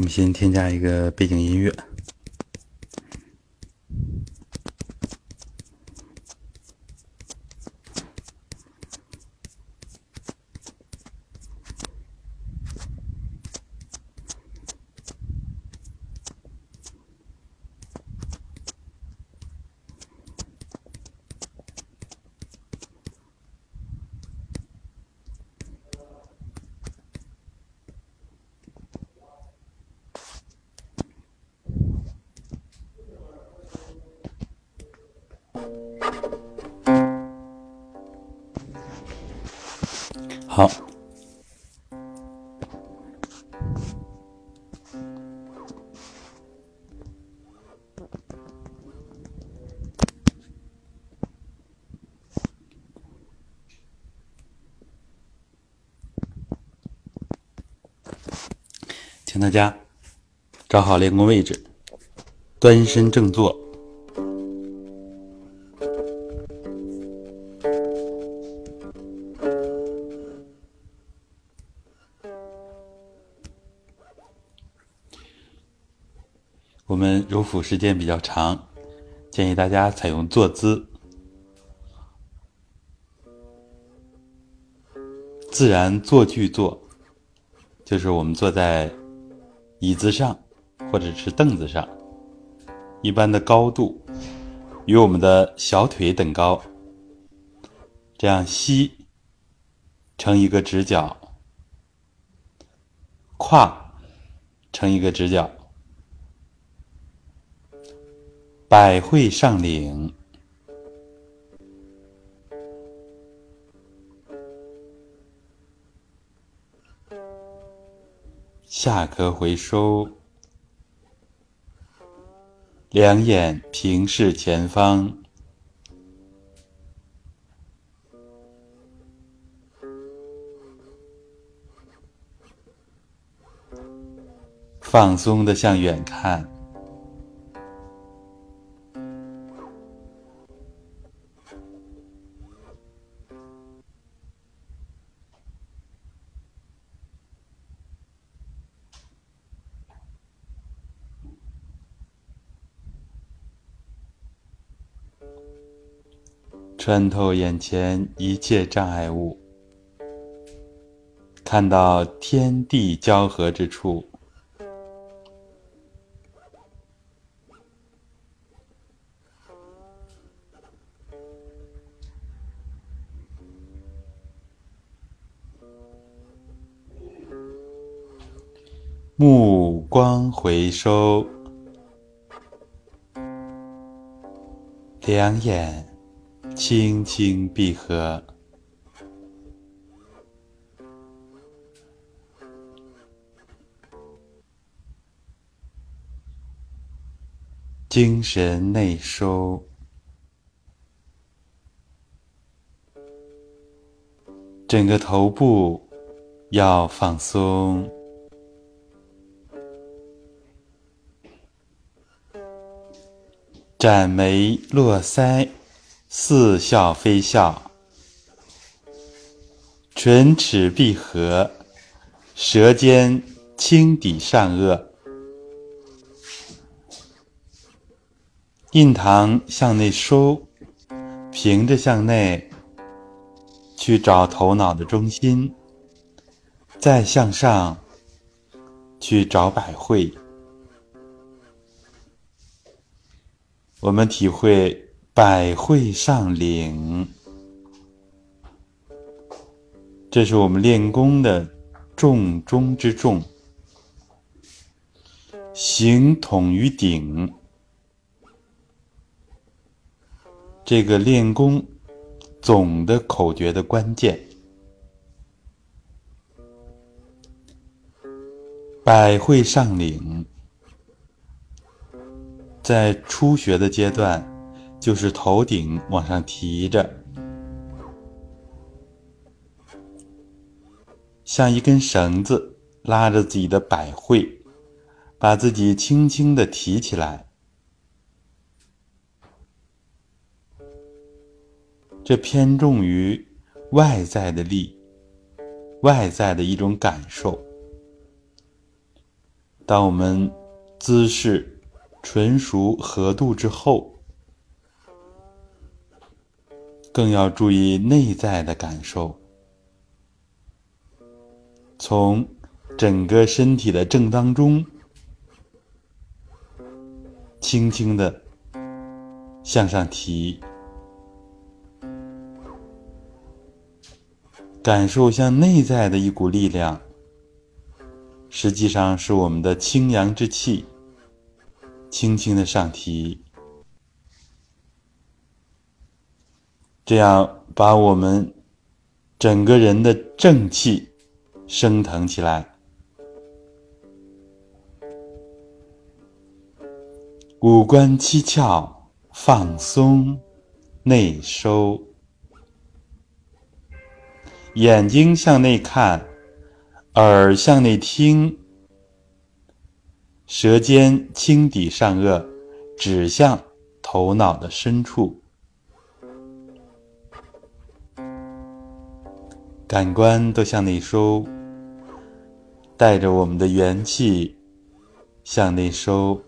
我们先添加一个背景音乐。找好练功位置，端身正坐。我们揉腹时间比较长，建议大家采用坐姿，自然坐具坐，就是我们坐在椅子上或者是凳子上，一般的高度与我们的小腿等高，这样膝成一个直角，胯成一个直角。百会上领，下颌回收，两眼平视前方，放松的向远看。穿透眼前一切障碍物，看到天地交合之处，目光回收，两眼。轻轻闭合，精神内收，整个头部要放松，展眉落腮。似笑非笑，唇齿闭合，舌尖轻抵上颚，印堂向内收，平着向内，去找头脑的中心，再向上去找百会，我们体会。百会上领，这是我们练功的重中之重。形统于顶，这个练功总的口诀的关键。百会上领，在初学的阶段。就是头顶往上提着，像一根绳子拉着自己的百会，把自己轻轻的提起来。这偏重于外在的力，外在的一种感受。当我们姿势纯熟合度之后，更要注意内在的感受，从整个身体的正当中，轻轻的向上提，感受向内在的一股力量，实际上是我们的清阳之气，轻轻的上提。这样把我们整个人的正气升腾起来，五官七窍放松内收，眼睛向内看，耳向内听，舌尖轻抵上颚，指向头脑的深处。感官都向内收，带着我们的元气向内收，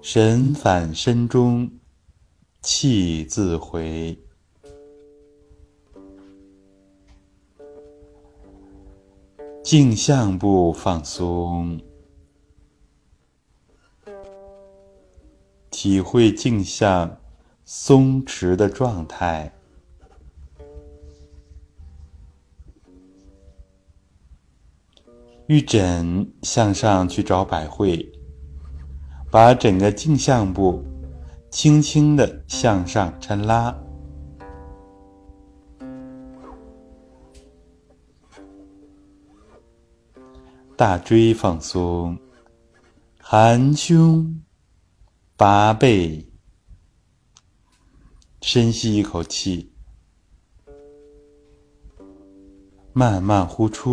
神返身中，气自回。镜像部放松，体会镜像松弛的状态。玉枕向上去找百会，把整个镜像部轻轻的向上抻拉，大椎放松，含胸拔背，深吸一口气，慢慢呼出。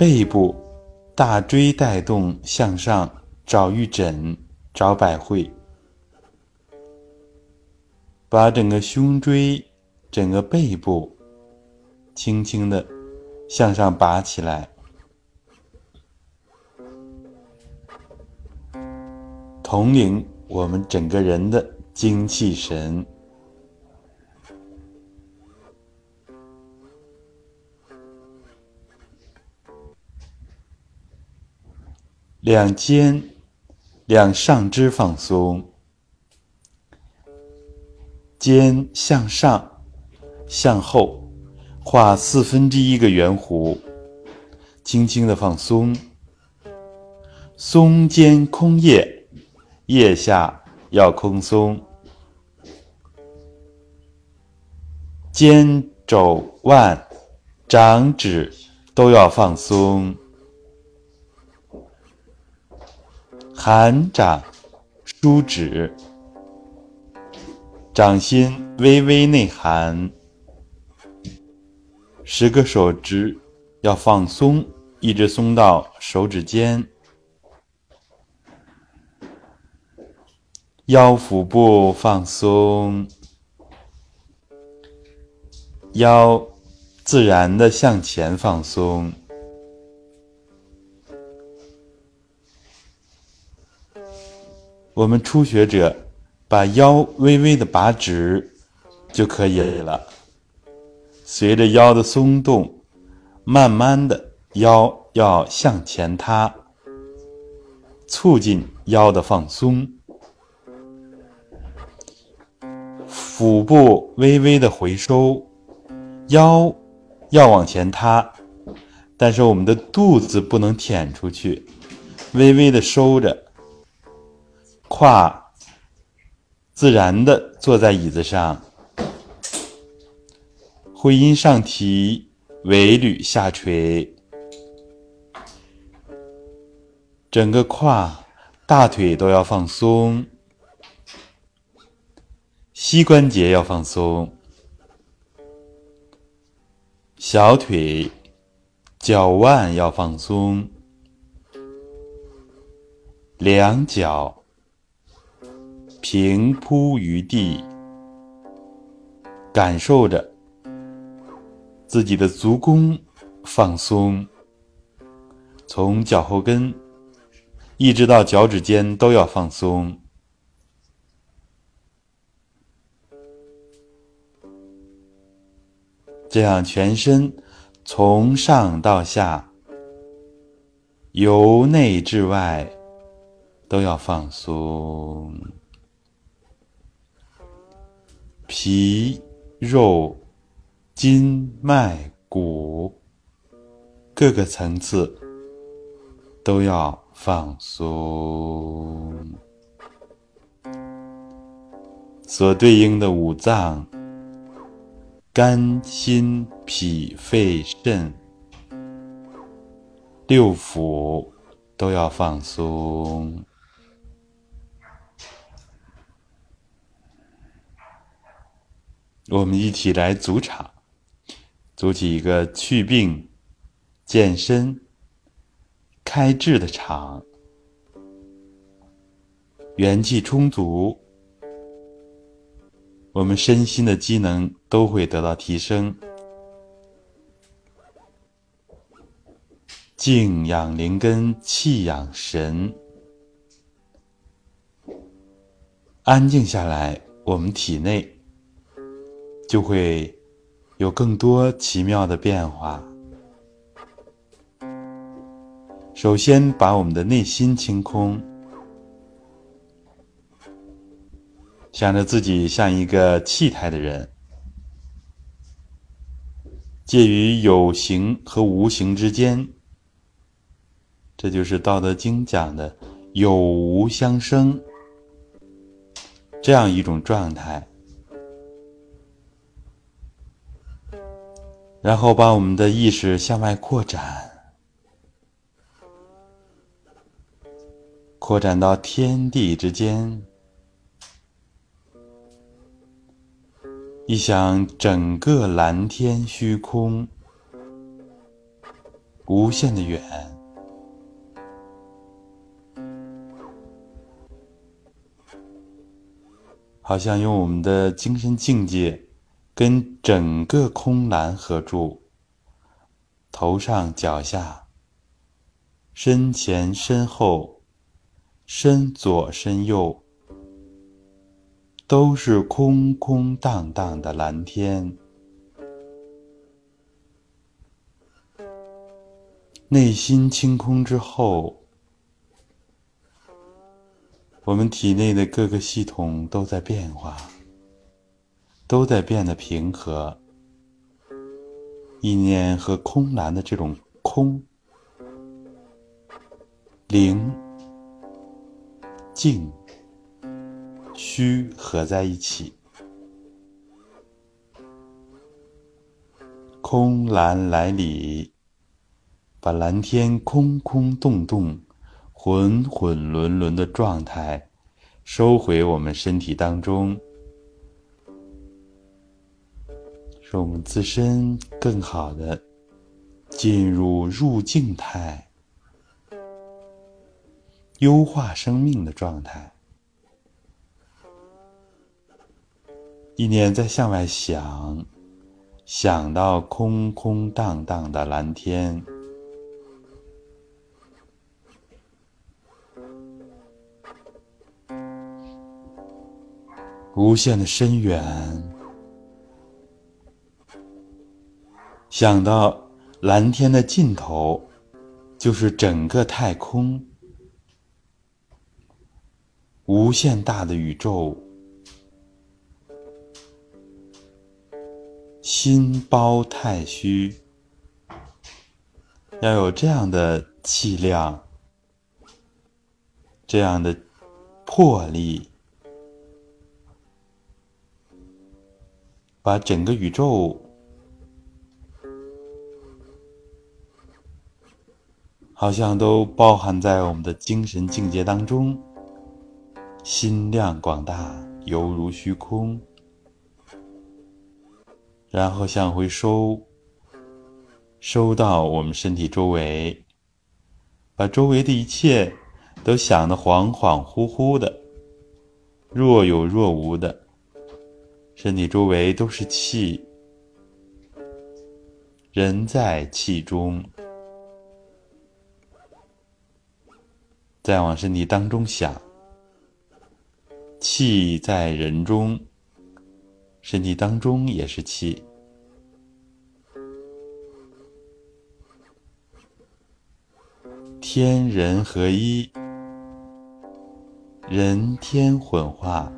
背部大椎带动向上找玉枕，找百会，把整个胸椎、整个背部轻轻的向上拔起来，统领我们整个人的精气神。两肩、两上肢放松，肩向上、向后画四分之一个圆弧，轻轻的放松。松肩空腋，腋下要空松，肩肘腕、掌指都要放松。含掌，舒指，掌心微微内含，十个手指要放松，一直松到手指尖。腰腹部放松，腰自然的向前放松。我们初学者把腰微微的拔直就可以了。随着腰的松动，慢慢的腰要向前塌，促进腰的放松。腹部微微的回收，腰要往前塌，但是我们的肚子不能舔出去，微微的收着。胯自然的坐在椅子上，会阴上提，尾闾下垂，整个胯、大腿都要放松，膝关节要放松，小腿、脚腕要放松，两脚。平铺于地，感受着自己的足弓放松，从脚后跟一直到脚趾尖都要放松。这样，全身从上到下，由内至外都要放松，皮、肉、筋、脉、骨各个层次都要放松，所对应的五脏。肝、心、脾、肺、肾、六腑都要放松。我们一起来组场，组起一个祛病、健身、开智的场，元气充足。我们身心的机能都会得到提升。静养灵根，气养神。安静下来，我们体内就会有更多奇妙的变化。首先，把我们的内心清空。想着自己像一个气态的人，介于有形和无形之间，这就是《道德经》讲的“有无相生”这样一种状态。然后把我们的意识向外扩展，扩展到天地之间。一想，整个蓝天虚空，无限的远，好像用我们的精神境界跟整个空蓝合住，头上、脚下、身前、身后、身左、身右。都是空空荡荡的蓝天，内心清空之后，我们体内的各个系统都在变化，都在变得平和。意念和空蓝的这种空、灵、静。虚合在一起，空蓝来里，把蓝天空空洞洞、浑浑沦沦的状态收回我们身体当中，使我们自身更好的进入入静态、优化生命的状态。意念在向外想，想到空空荡荡的蓝天，无限的深远，想到蓝天的尽头，就是整个太空，无限大的宇宙。心包太虚，要有这样的气量，这样的魄力，把整个宇宙好像都包含在我们的精神境界当中，心量广大，犹如虚空。然后向回收，收到我们身体周围，把周围的一切都想得恍恍惚惚的，若有若无的，身体周围都是气，人在气中。再往身体当中想，气在人中，身体当中也是气。天人合一，人天混化。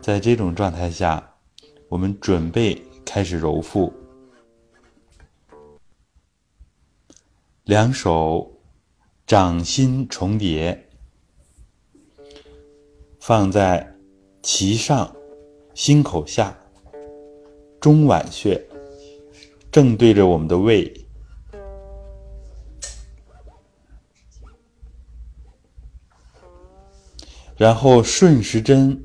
在这种状态下，我们准备开始揉腹。两手掌心重叠，放在脐上、心口下、中脘穴。正对着我们的胃，然后顺时针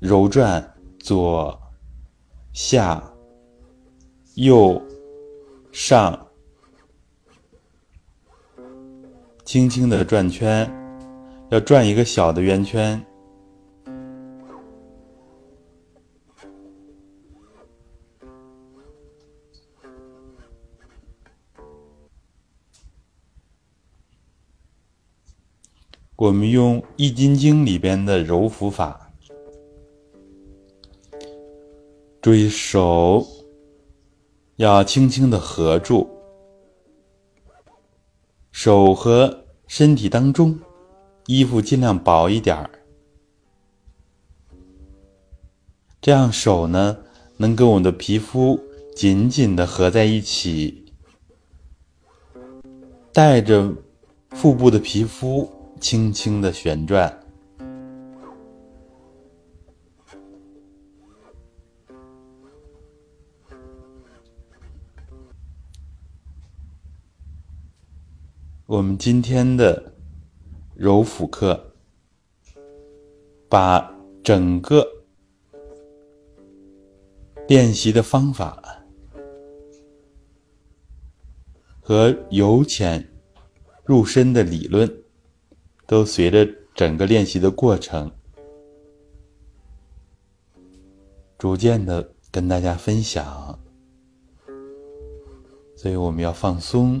揉转左、下、右、上，轻轻的转圈，要转一个小的圆圈。我们用《易筋经》里边的揉腹法，注意手要轻轻的合住，手和身体当中，衣服尽量薄一点儿，这样手呢能跟我们的皮肤紧紧的合在一起，带着腹部的皮肤。轻轻的旋转，我们今天的柔腹课，把整个练习的方法和由浅入深的理论。都随着整个练习的过程，逐渐的跟大家分享，所以我们要放松。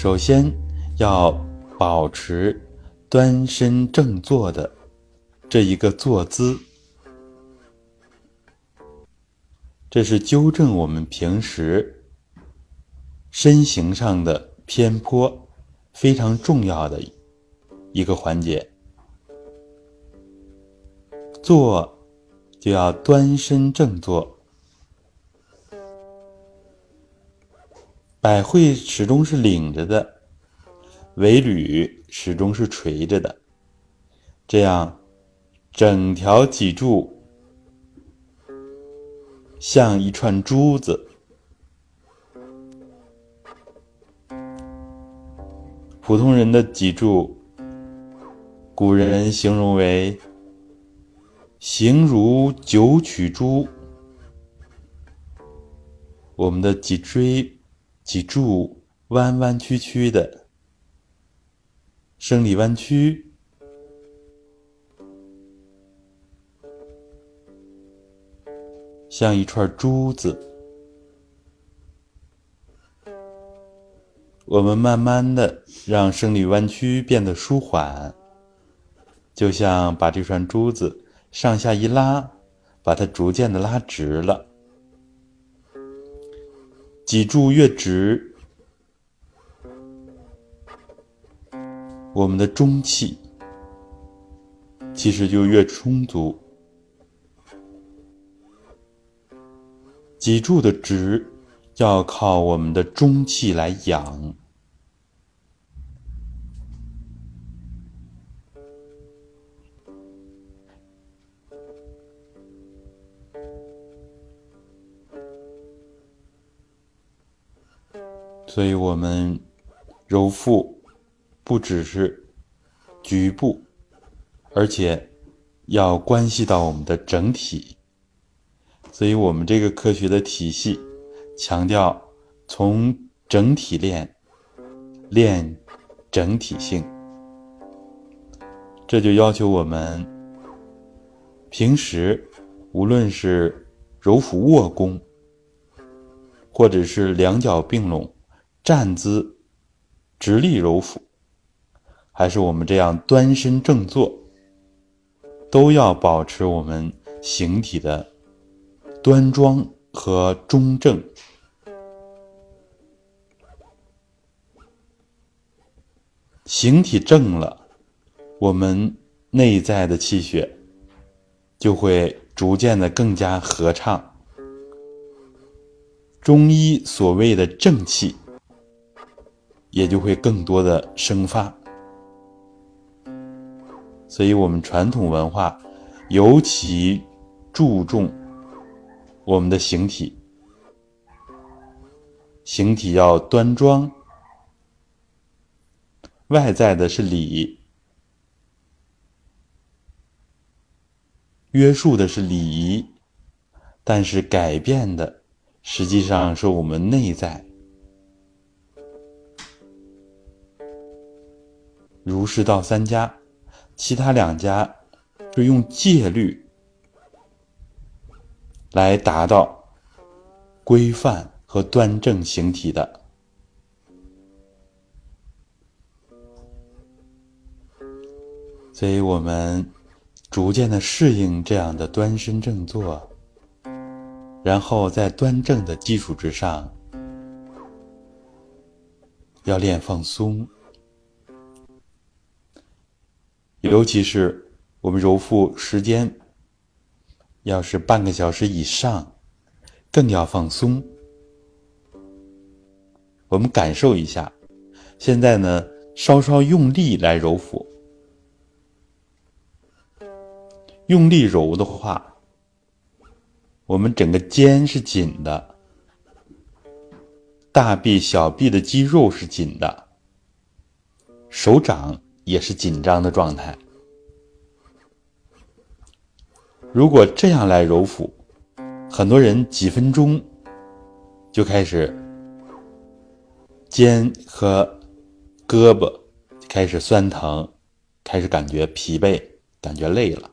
首先要保持端身正坐的这一个坐姿，这是纠正我们平时。身形上的偏颇非常重要的一个环节，坐就要端身正坐，百会始终是领着的，尾闾始终是垂着的，这样整条脊柱像一串珠子。普通人的脊柱，古人形容为“形如九曲珠”。我们的脊椎、脊柱弯弯曲曲的，生理弯曲，像一串珠子。我们慢慢的让生理弯曲变得舒缓，就像把这串珠子上下一拉，把它逐渐的拉直了。脊柱越直，我们的中气其实就越充足。脊柱的直。要靠我们的中气来养，所以我们揉腹不只是局部，而且要关系到我们的整体，所以我们这个科学的体系。强调从整体练，练整体性。这就要求我们平时无论是揉腹卧功，或者是两脚并拢站姿直立揉腹，还是我们这样端身正坐，都要保持我们形体的端庄和中正。形体正了，我们内在的气血就会逐渐的更加和畅。中医所谓的正气，也就会更多的生发。所以，我们传统文化尤其注重我们的形体，形体要端庄。外在的是礼，约束的是礼仪，但是改变的实际上是我们内在。儒释道三家，其他两家是用戒律来达到规范和端正形体的。所以我们逐渐的适应这样的端身正坐，然后在端正的基础之上，要练放松。尤其是我们揉腹时间要是半个小时以上，更要放松。我们感受一下，现在呢，稍稍用力来揉腹。用力揉的话，我们整个肩是紧的，大臂、小臂的肌肉是紧的，手掌也是紧张的状态。如果这样来揉腹，很多人几分钟就开始肩和胳膊开始酸疼，开始感觉疲惫，感觉累了。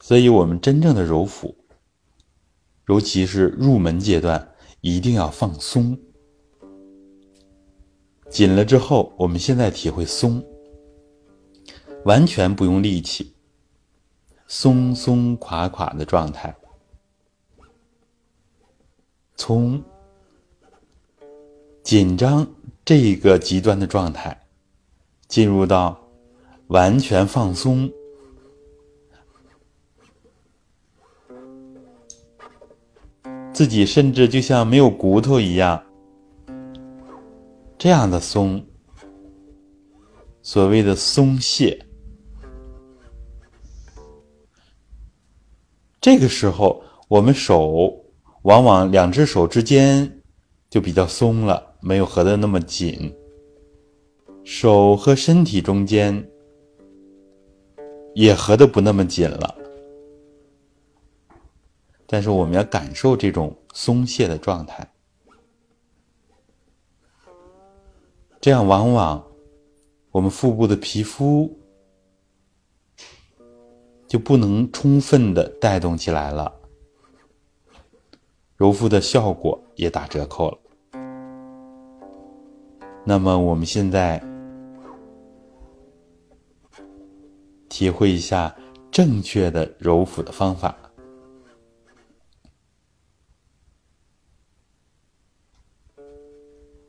所以，我们真正的揉腹，尤其是入门阶段，一定要放松。紧了之后，我们现在体会松，完全不用力气，松松垮垮的状态，从紧张这个极端的状态，进入到完全放松。自己甚至就像没有骨头一样，这样的松，所谓的松懈。这个时候，我们手往往两只手之间就比较松了，没有合的那么紧。手和身体中间也合的不那么紧了。但是我们要感受这种松懈的状态，这样往往我们腹部的皮肤就不能充分的带动起来了，揉腹的效果也打折扣了。那么我们现在体会一下正确的揉腹的方法。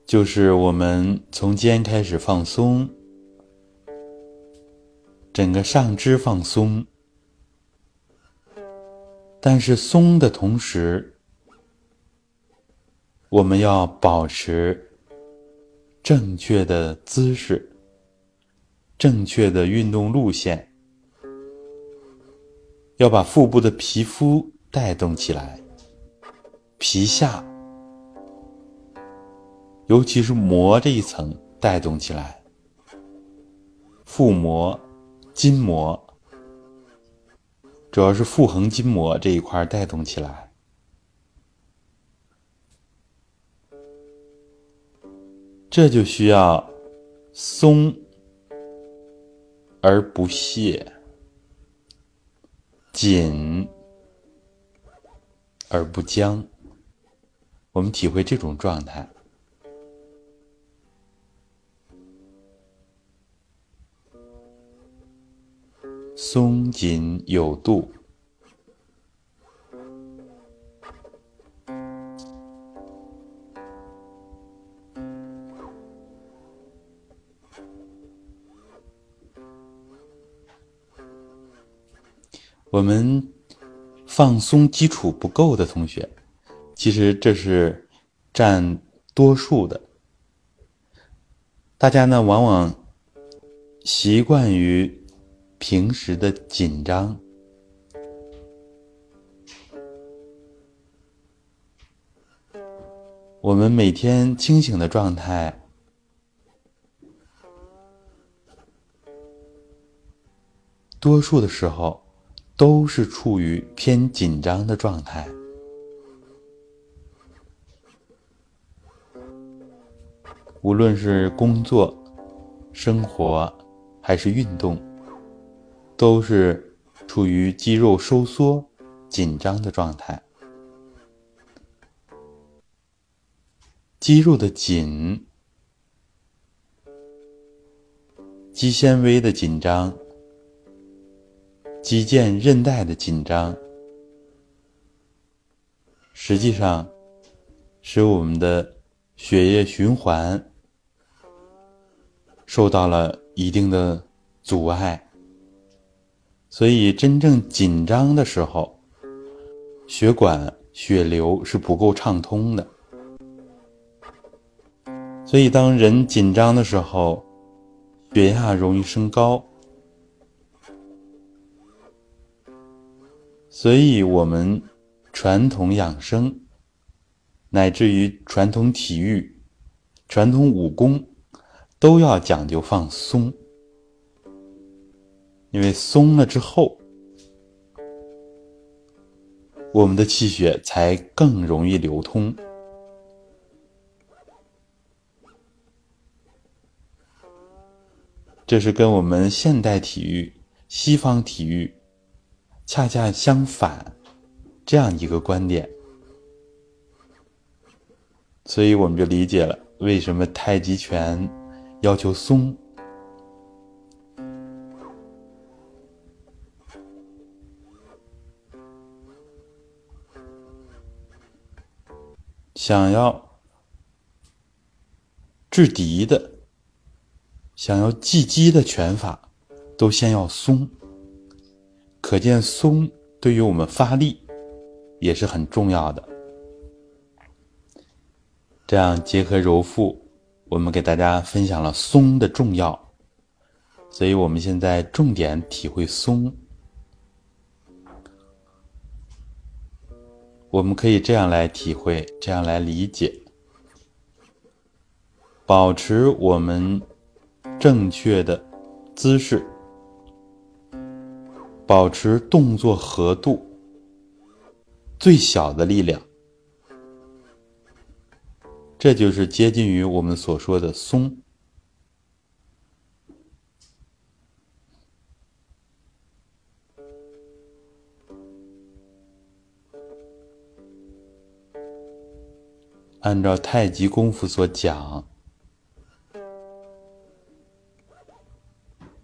就是我们从肩开始放松，整个上肢放松，但是松的同时，我们要保持正确的姿势、正确的运动路线，要把腹部的皮肤带动起来，皮下。尤其是膜这一层带动起来，腹膜、筋膜，主要是腹横筋膜这一块带动起来，这就需要松而不懈，紧而不僵。我们体会这种状态，松紧有度。我们放松基础不够的同学，其实这是占多数的。大家呢，往往习惯于平时的紧张，我们每天清醒的状态，多数的时候。都是处于偏紧张的状态，无论是工作、生活还是运动，都是处于肌肉收缩、紧张的状态。肌肉的紧，肌纤维的紧张。肌腱韧带的紧张，实际上使我们的血液循环受到了一定的阻碍，所以真正紧张的时候，血管血流是不够畅通的。所以当人紧张的时候，血压容易升高。所以，我们传统养生，乃至于传统体育、传统武功，都要讲究放松。因为松了之后，我们的气血才更容易流通。这是跟我们现代体育、西方体育。恰恰相反，这样一个观点，所以我们就理解了为什么太极拳要求松。想要制敌的，想要技击的拳法，都先要松。可见松对于我们发力也是很重要的。这样结合揉腹，我们给大家分享了松的重要。所以我们现在重点体会松。我们可以这样来体会，这样来理解：保持我们正确的姿势。保持动作合度，最小的力量，这就是接近于我们所说的松。按照太极功夫所讲，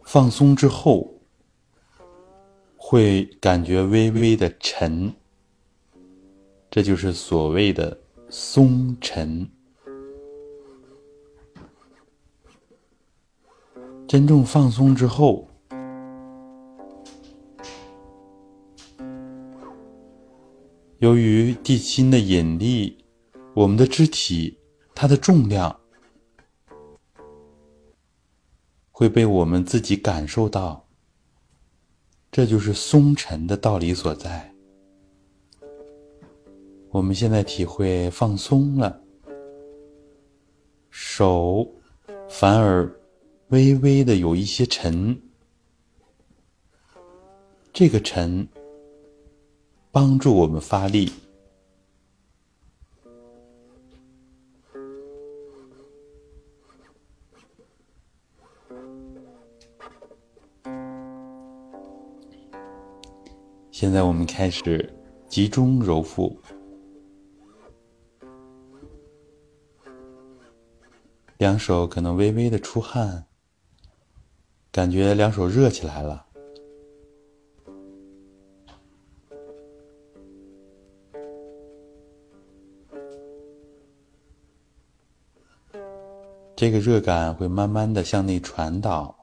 放松之后。会感觉微微的沉，这就是所谓的松沉。真正放松之后，由于地心的引力，我们的肢体它的重量会被我们自己感受到。这就是松沉的道理所在。我们现在体会放松了，手反而微微的有一些沉，这个沉帮助我们发力。现在我们开始集中揉腹，两手可能微微的出汗，感觉两手热起来了。这个热感会慢慢的向内传导。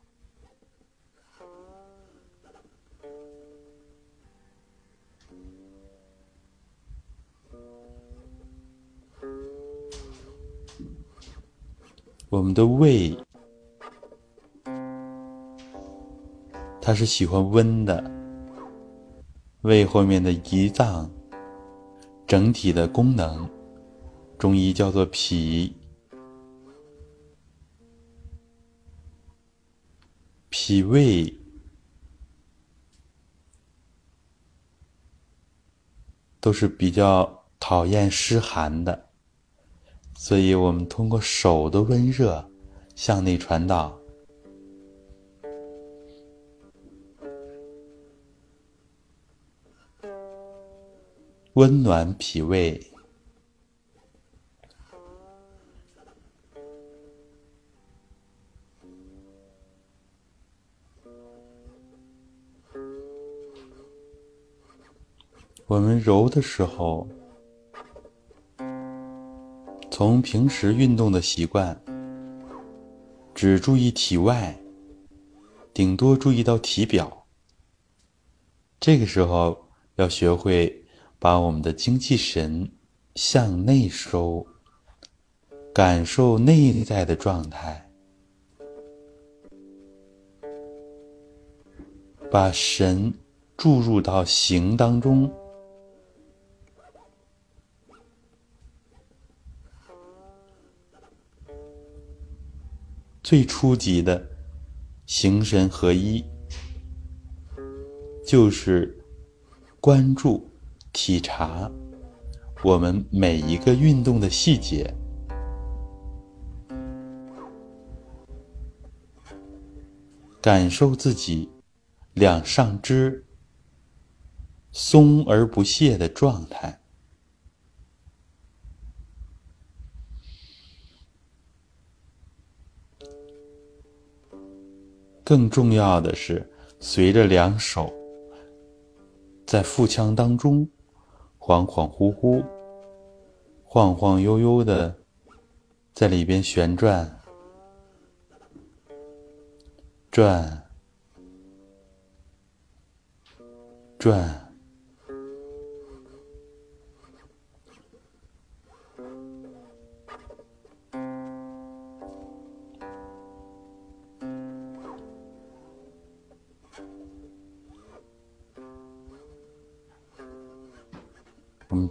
我们的胃，它是喜欢温的。胃后面的胰脏，整体的功能，中医叫做脾。脾胃都是比较讨厌湿寒的。所以我们通过手的温热向内传导，温暖脾胃。我们揉的时候。从平时运动的习惯，只注意体外，顶多注意到体表。这个时候要学会把我们的精气神向内收，感受内在的状态，把神注入到形当中。最初级的形神合一，就是关注、体察我们每一个运动的细节，感受自己两上肢松而不懈的状态。更重要的是，随着两手在腹腔当中恍恍惚惚、晃晃悠悠的在里边旋转、转、转。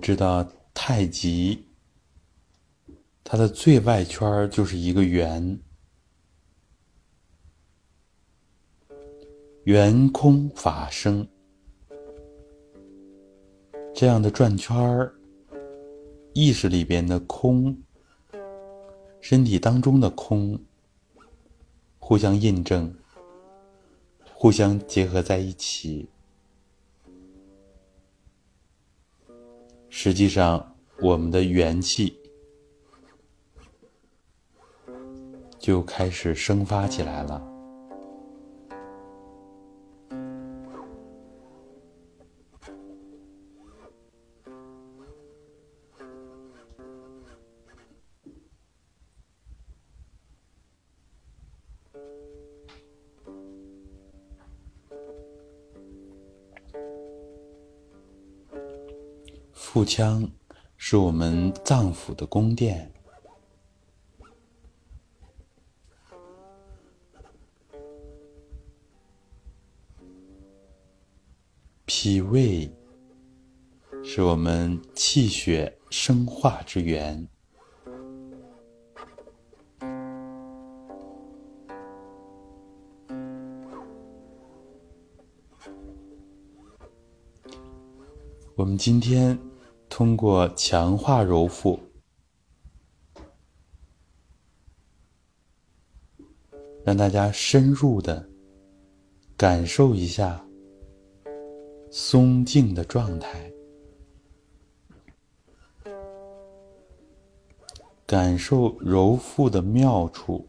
知道太极，它的最外圈就是一个圆，圆空法生，这样的转圈，意识里边的空，身体当中的空，互相印证，互相结合在一起。实际上，我们的元气就开始生发起来了。腹腔是我们脏腑的宫殿，脾胃是我们气血生化之源。我们今天。通过强化揉腹，让大家深入的感受一下松静的状态，感受揉腹的妙处。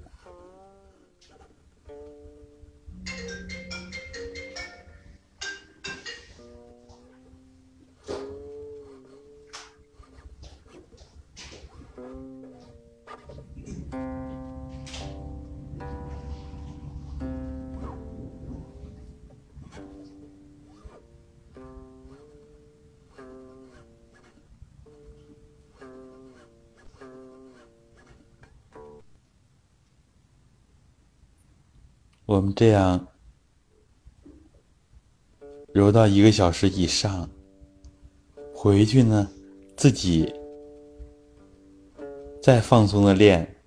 这样揉到一个小时以上，回去呢，自己再放松的练，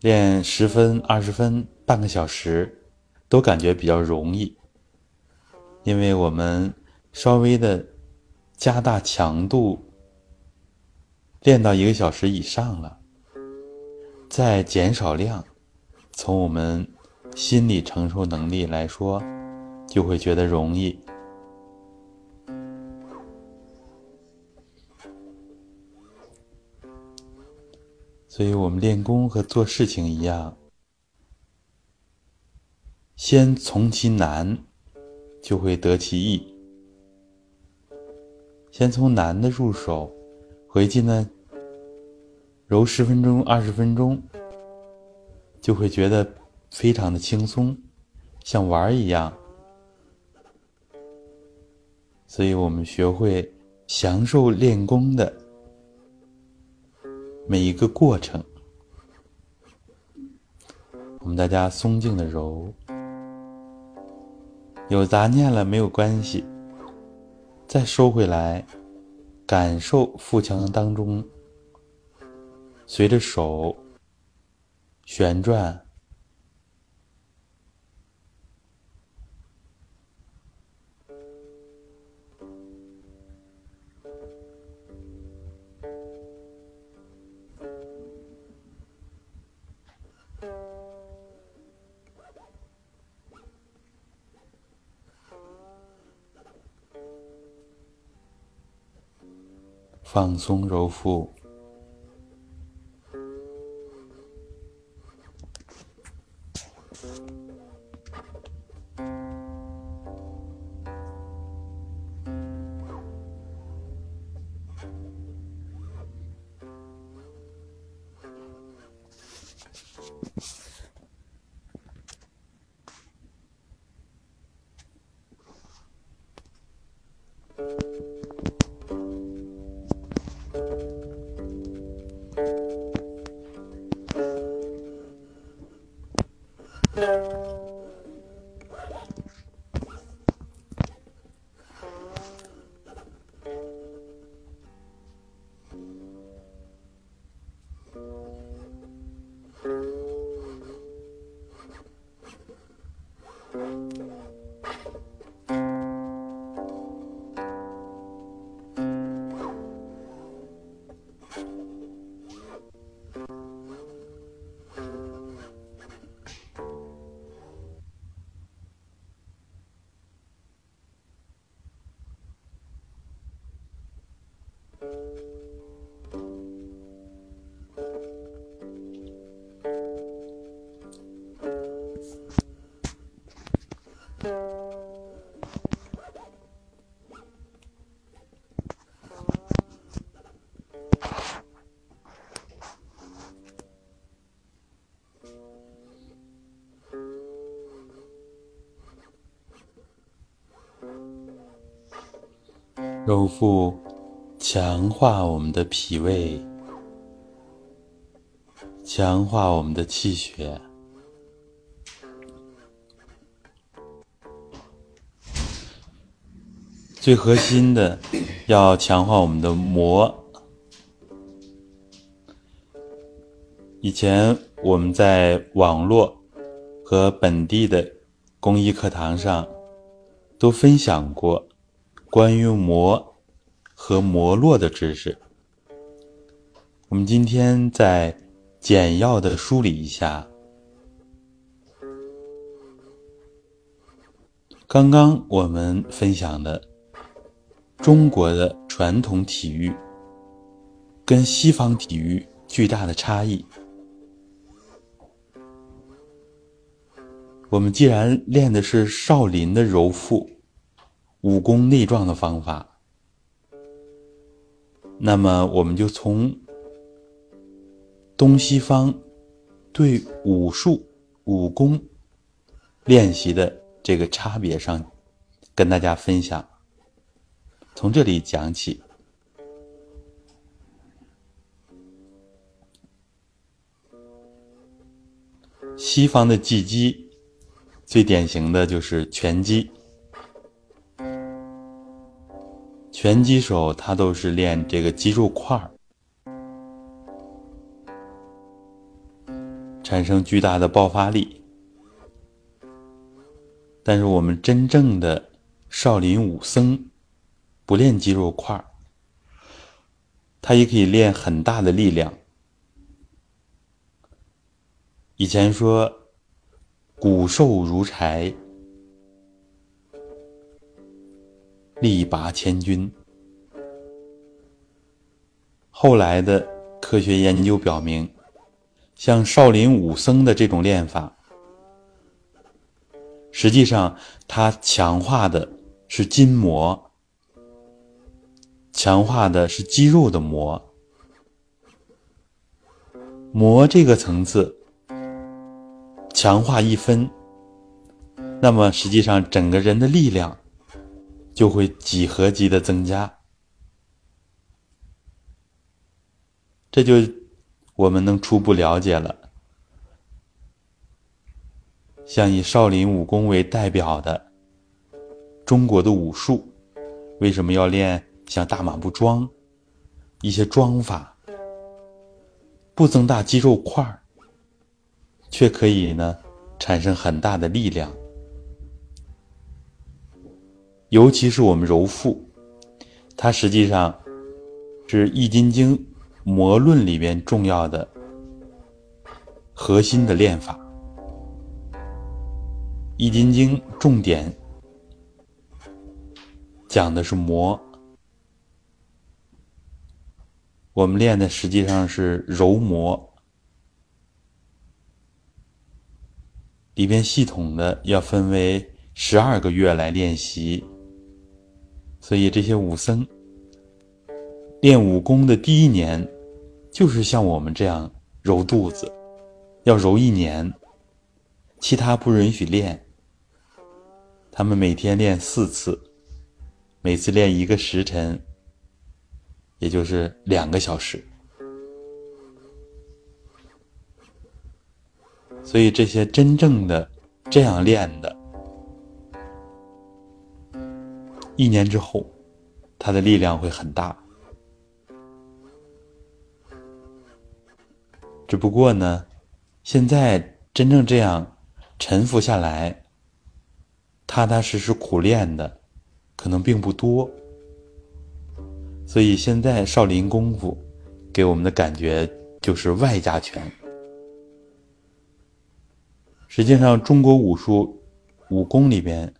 练十分、二十分、半个小时，都感觉比较容易，因为我们稍微的加大强度，练到一个小时以上了，再减少量，从我们。心理承受能力来说，就会觉得容易。所以我们练功和做事情一样，先从其难，就会得其易。先从难的入手，回去呢，揉十分钟、二十分钟，就会觉得。非常的轻松，像玩儿一样，所以我们学会享受练功的每一个过程。我们大家松静的揉，有杂念了没有关系，再收回来，感受腹腔当中随着手旋转。放松揉腹。揉腹，强化我们的脾胃，强化我们的气血。最核心的，要强化我们的膜。以前我们在网络和本地的公益课堂上都分享过。关于膜和摩洛的知识，我们今天再简要的梳理一下。刚刚我们分享的中国的传统体育跟西方体育巨大的差异。我们既然练的是少林的柔腹、武功内壮的方法，那么我们就从东西方对武术、武功练习的这个差别上，跟大家分享。从这里讲起，西方的技击最典型的就是拳击，拳击手他都是练这个肌肉块儿，产生巨大的爆发力。但是我们真正的少林武僧。不练肌肉块儿，他也可以练很大的力量。以前说骨瘦如柴，力拔千钧。后来的科学研究表明，像少林武僧的这种练法，实际上它强化的是筋膜。强化的是肌肉的膜，膜这个层次强化一分，那么实际上整个人的力量就会几何级的增加。这就我们能初步了解了，像以少林武功为代表的中国的武术，为什么要练？像大马步桩，一些桩法，不增大肌肉块儿，却可以呢产生很大的力量。尤其是我们揉腹，它实际上是《易筋经》魔论里边重要的核心的练法，《易筋经》重点讲的是魔。我们练的实际上是柔膜，里边系统的要分为十二个月来练习，所以这些武僧练武功的第一年，就是像我们这样揉肚子，要揉一年，其他不允许练。他们每天练四次，每次练一个时辰。也就是两个小时，所以这些真正的这样练的，一年之后，他的力量会很大。只不过呢，现在真正这样沉浮下来、踏踏实实苦练的，可能并不多。所以现在少林功夫给我们的感觉就是外家拳。实际上，中国武术武功里边，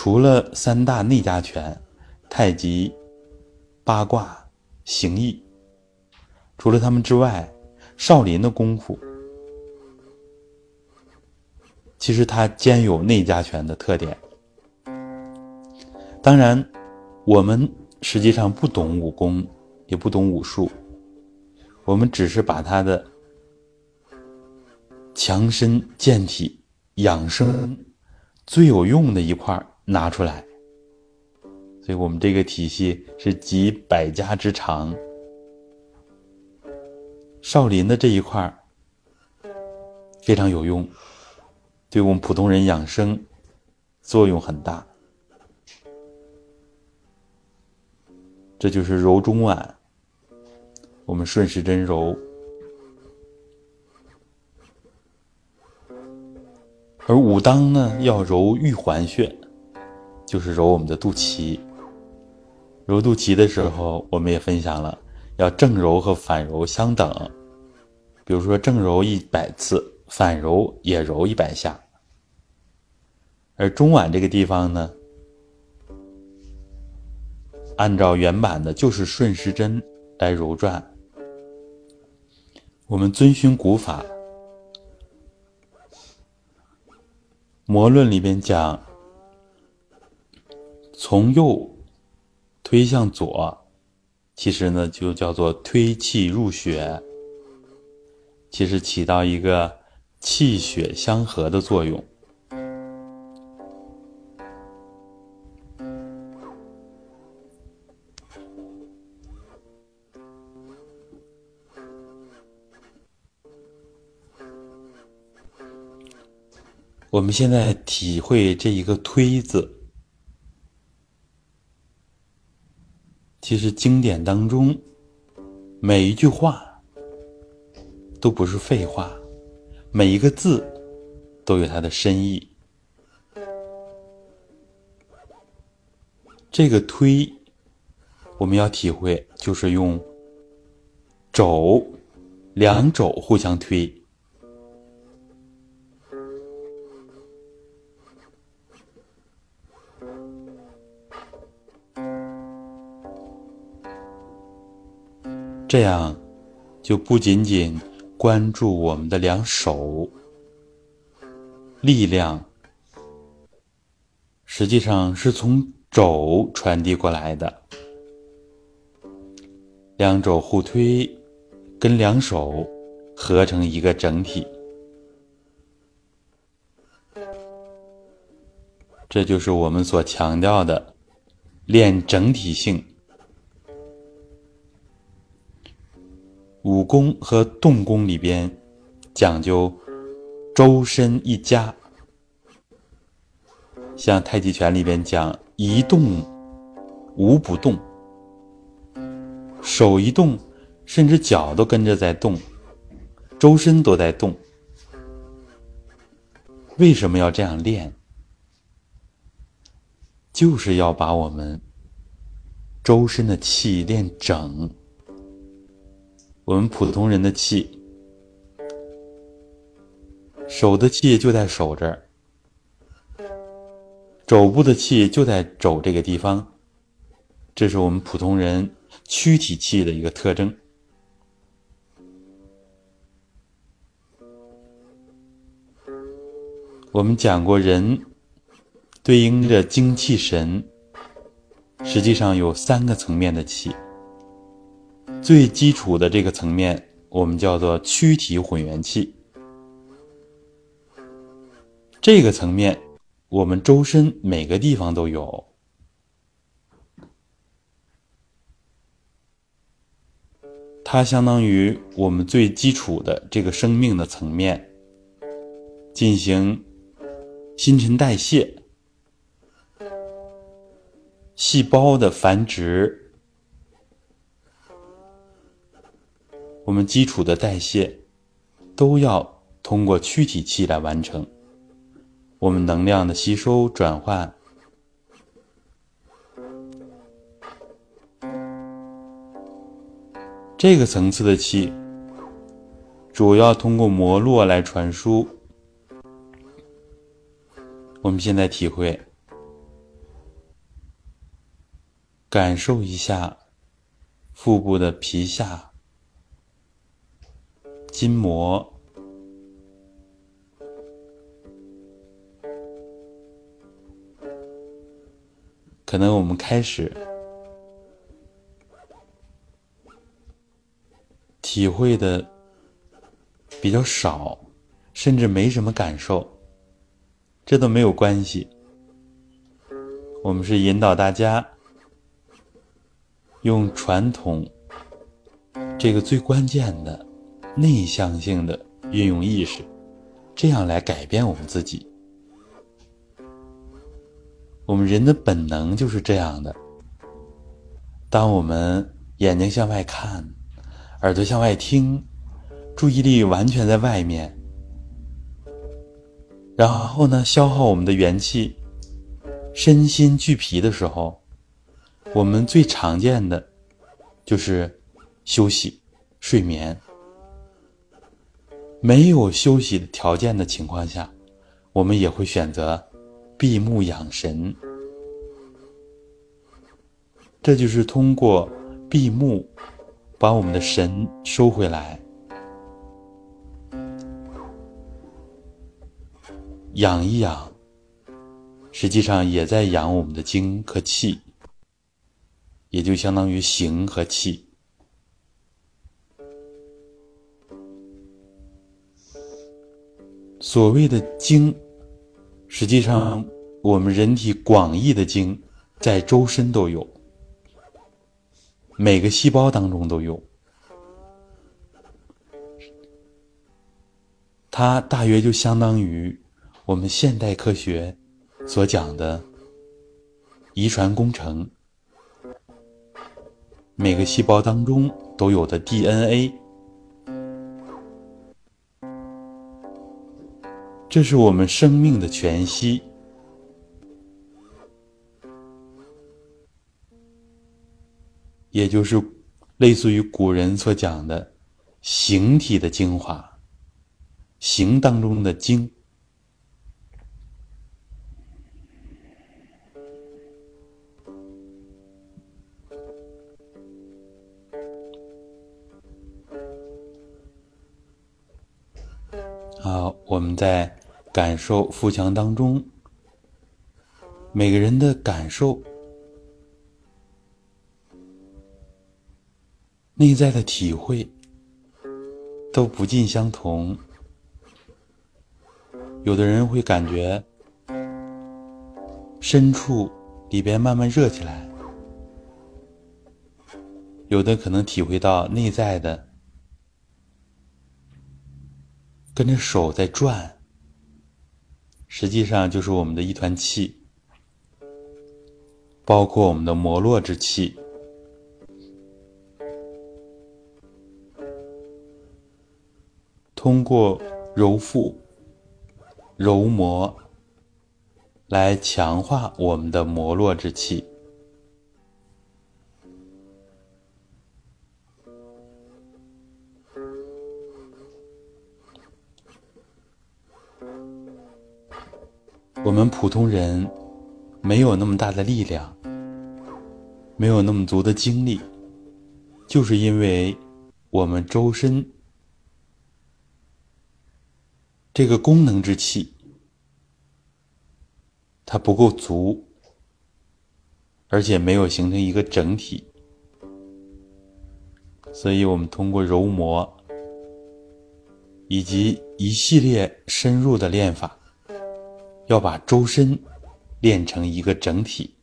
除了三大内家拳——太极、八卦、形意，除了他们之外，少林的功夫其实它兼有内家拳的特点。当然，我们。实际上不懂武功，也不懂武术，我们只是把他的强身健体、养生最有用的一块拿出来，所以我们这个体系是集百家之长。少林的这一块儿非常有用，对我们普通人养生作用很大。这就是揉中脘，我们顺时针揉。而武当呢，要揉玉环穴，就是揉我们的肚脐。揉肚脐的时候，我们也分享了，要正揉和反揉相等。比如说正揉一百次，反揉也揉一百下。而中脘这个地方呢？按照原版的，就是顺时针来揉转。我们遵循古法，《魔论》里边讲，从右推向左，其实呢就叫做推气入血，其实起到一个气血相合的作用。我们现在体会这一个“推”字，其实经典当中每一句话都不是废话，每一个字都有它的深意。这个“推”，我们要体会，就是用肘两肘互相推。这样，就不仅仅关注我们的两手力量，实际上是从肘传递过来的。两肘互推，跟两手合成一个整体，这就是我们所强调的练整体性。武功和动功里边讲究周身一家，像太极拳里边讲一动无不动，手一动，甚至脚都跟着在动，周身都在动。为什么要这样练？就是要把我们周身的气练整。我们普通人的气，手的气就在手这儿，肘部的气就在肘这个地方，这是我们普通人躯体气的一个特征。我们讲过，人对应着精气神，实际上有三个层面的气。最基础的这个层面，我们叫做躯体混元气。这个层面，我们周身每个地方都有。它相当于我们最基础的这个生命的层面，进行新陈代谢、细胞的繁殖。我们基础的代谢都要通过躯体气来完成，我们能量的吸收转换，这个层次的气主要通过摩络来传输。我们现在体会，感受一下腹部的皮下。筋膜，可能我们开始体会的比较少，甚至没什么感受，这都没有关系。我们是引导大家用传统这个最关键的。内向性的运用意识，这样来改变我们自己。我们人的本能就是这样的。当我们眼睛向外看，耳朵向外听，注意力完全在外面，然后呢，消耗我们的元气，身心俱疲的时候，我们最常见的就是休息、睡眠。没有休息的条件的情况下，我们也会选择闭目养神。这就是通过闭目，把我们的神收回来，养一养，实际上也在养我们的精和气，也就相当于形和气。所谓的精，实际上我们人体广义的精，在周身都有。每个细胞当中都有，它大约就相当于我们现代科学所讲的遗传工程。每个细胞当中都有的 DNA，这是我们生命的全息。也就是类似于古人所讲的形体的精华，形当中的精。受腹腔当中，每个人的感受。内在的体会都不尽相同，有的人会感觉深处里边慢慢热起来，有的可能体会到内在的跟着手在转，实际上就是我们的一团气，包括我们的摩洛之气。通过揉腹、揉摩来强化我们的摩洛之气。我们普通人没有那么大的力量，没有那么足的精力，就是因为我们周身。这个功能之气，它不够足，而且没有形成一个整体，所以我们通过揉摩以及一系列深入的练法，要把周身练成一个整体。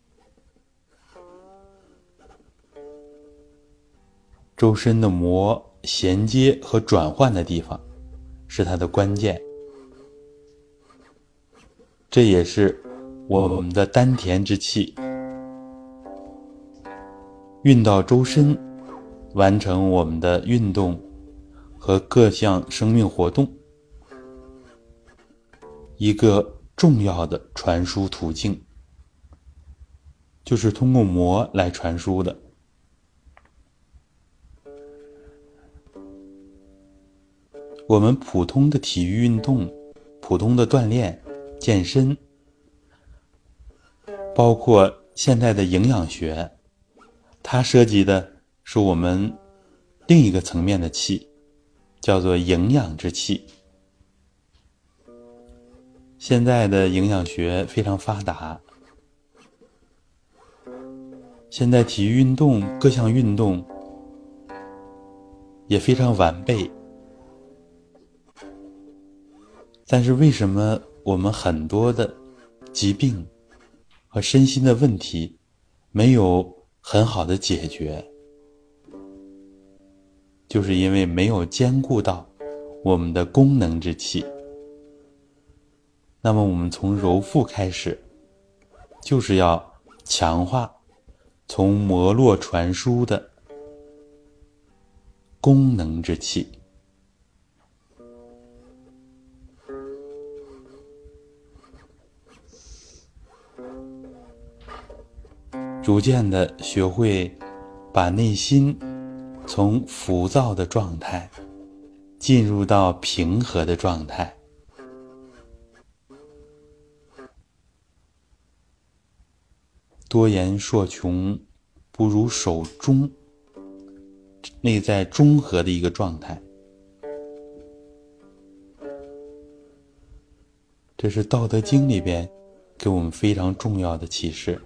周身的膜衔接和转换的地方，是它的关键。这也是我们的丹田之气运到周身，完成我们的运动和各项生命活动一个重要的传输途径，就是通过膜来传输的。我们普通的体育运动，普通的锻炼。健身，包括现代的营养学，它涉及的是我们另一个层面的气，叫做营养之气。现在的营养学非常发达，现在体育运动各项运动也非常完备，但是为什么？我们很多的疾病和身心的问题没有很好的解决，就是因为没有兼顾到我们的功能之气。那么，我们从揉腹开始，就是要强化从摩络传输的功能之气。逐渐的学会把内心从浮躁的状态进入到平和的状态。多言数穷，不如守中，内在中和的一个状态。这是《道德经》里边给我们非常重要的启示，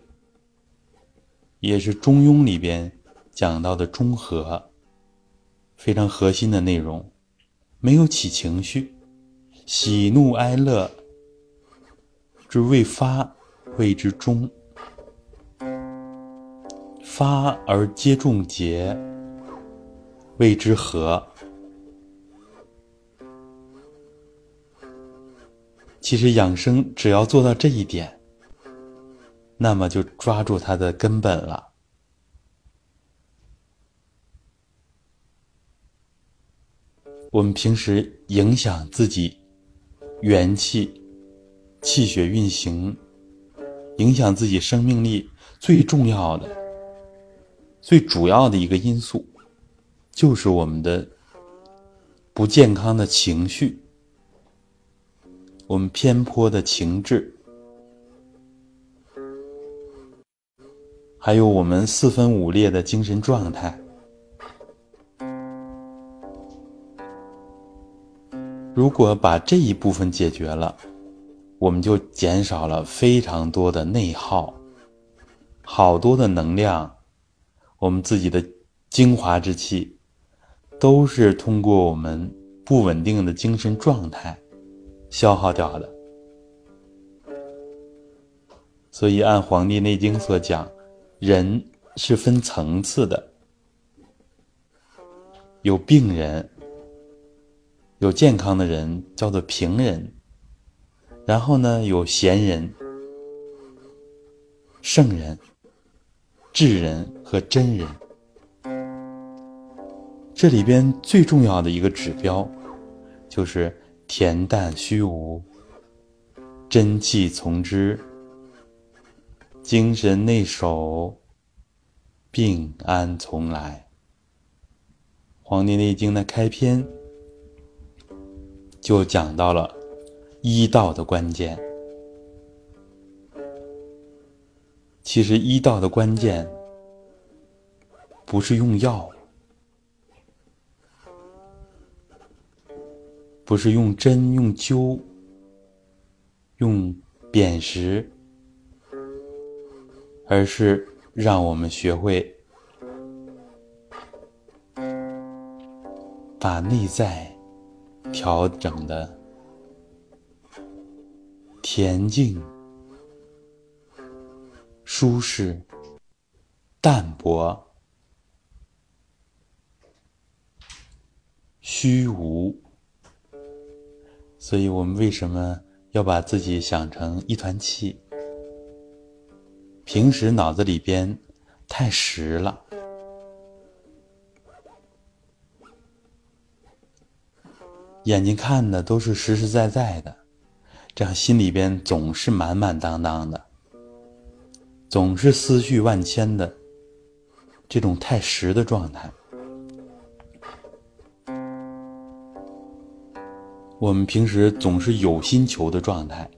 也是《中庸》里边讲到的中和，非常核心的内容。没有起情绪，喜怒哀乐之未发，谓之中；发而皆众结，谓之和。其实养生只要做到这一点，那么就抓住它的根本了。我们平时影响自己元气、气血运行，影响自己生命力最重要的、最主要的一个因素，就是我们的不健康的情绪。我们偏颇的情志，还有我们四分五裂的精神状态，如果把这一部分解决了，我们就减少了非常多的内耗，好多的能量，我们自己的精华之气，都是通过我们不稳定的精神状态。消耗掉的，所以按《黄帝内经》所讲，人是分层次的，有病人，有健康的人叫做平人，然后呢有贤人、圣人、智人和真人。这里边最重要的一个指标，就是。恬淡虚无，真气从之，精神内守，病安从来。《黄帝内经》的开篇就讲到了医道的关键。其实医道的关键不是用药。不是用针、用灸、用砭石，而是让我们学会把内在调整的恬静、舒适、淡泊、虚无。所以我们为什么要把自己想成一团气？平时脑子里边太实了，眼睛看的都是实实在在的，这样心里边总是满满当当的，总是思绪万千的，这种太实的状态。我们平时总是有心求的状态。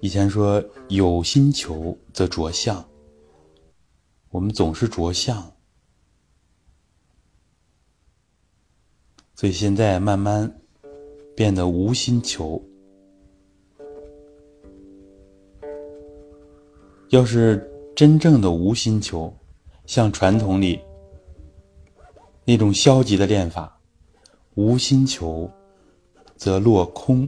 以前说有心求则着相，我们总是着相，所以现在慢慢变得无心求。要是真正的无心求，像传统里那种消极的练法。无心求，则落空；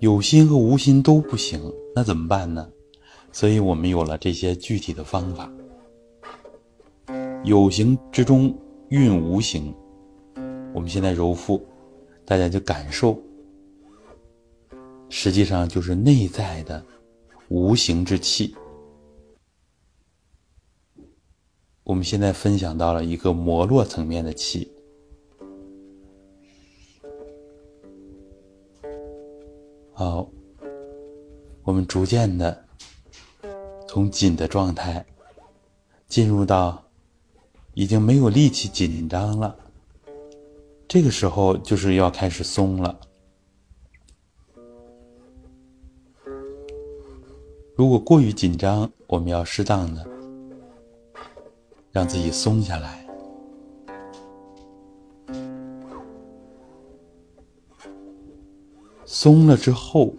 有心和无心都不行，那怎么办呢？所以我们有了这些具体的方法。有形之中蕴无形，我们现在揉腹，大家就感受，实际上就是内在的无形之气。我们现在分享到了一个摩洛层面的气，好，我们逐渐的从紧的状态进入到已经没有力气紧张了，这个时候就是要开始松了。如果过于紧张，我们要适当的让自己松下来。松了之后，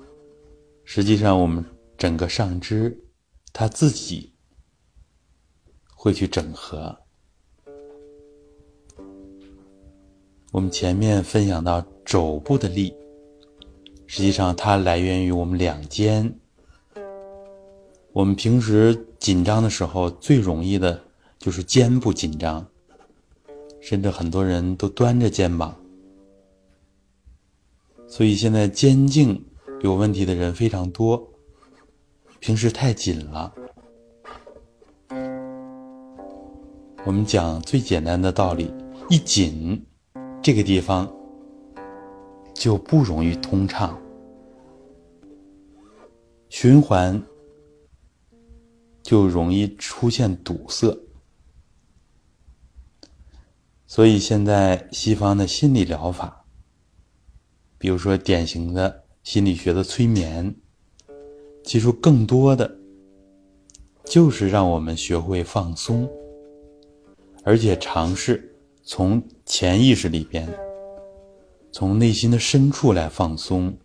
实际上我们整个上肢，它自己会去整合。我们前面分享到肘部的力，实际上它来源于我们两肩。我们平时紧张的时候，最容易的就是肩部紧张，甚至很多人都端着肩膀。所以现在肩颈有问题的人非常多，平时太紧了。我们讲最简单的道理，一紧，这个地方就不容易通畅，循环就容易出现堵塞。所以现在西方的心理疗法。比如说，典型的心理学的催眠，其实更多的就是让我们学会放松，而且尝试从潜意识里边，从内心的深处来放松。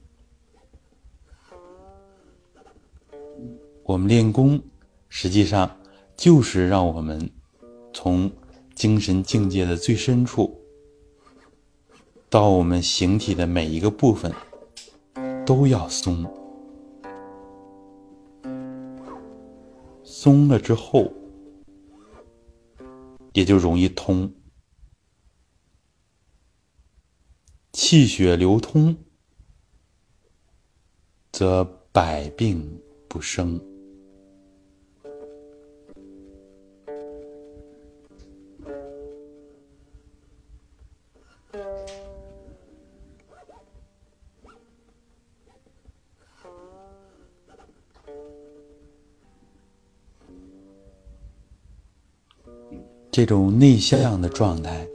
我们练功，实际上就是让我们从精神境界的最深处。到我们形体的每一个部分都要松，松了之后也就容易通，气血流通，则百病不生。这种内向的状态，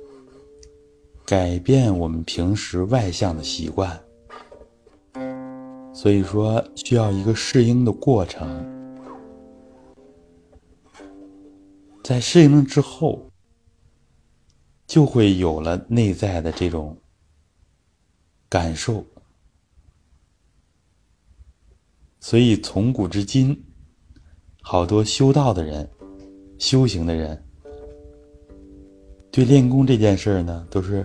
改变我们平时外向的习惯，所以说需要一个适应的过程。在适应了之后，就会有了内在的这种感受。所以从古至今，好多修道的人、修行的人。对练功这件事儿呢，都是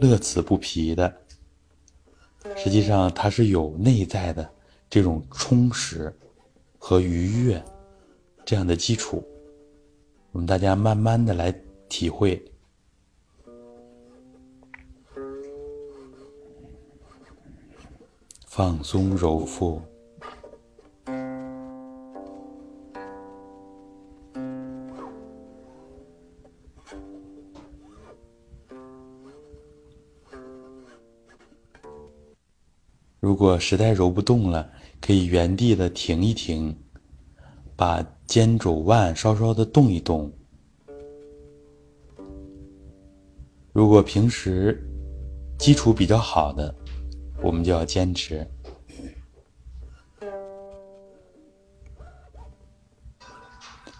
乐此不疲的。实际上，它是有内在的这种充实和愉悦这样的基础。我们大家慢慢的来体会，放松揉腹。如果实在揉不动了，可以原地的停一停，把肩肘腕稍稍的动一动。如果平时基础比较好的，我们就要坚持。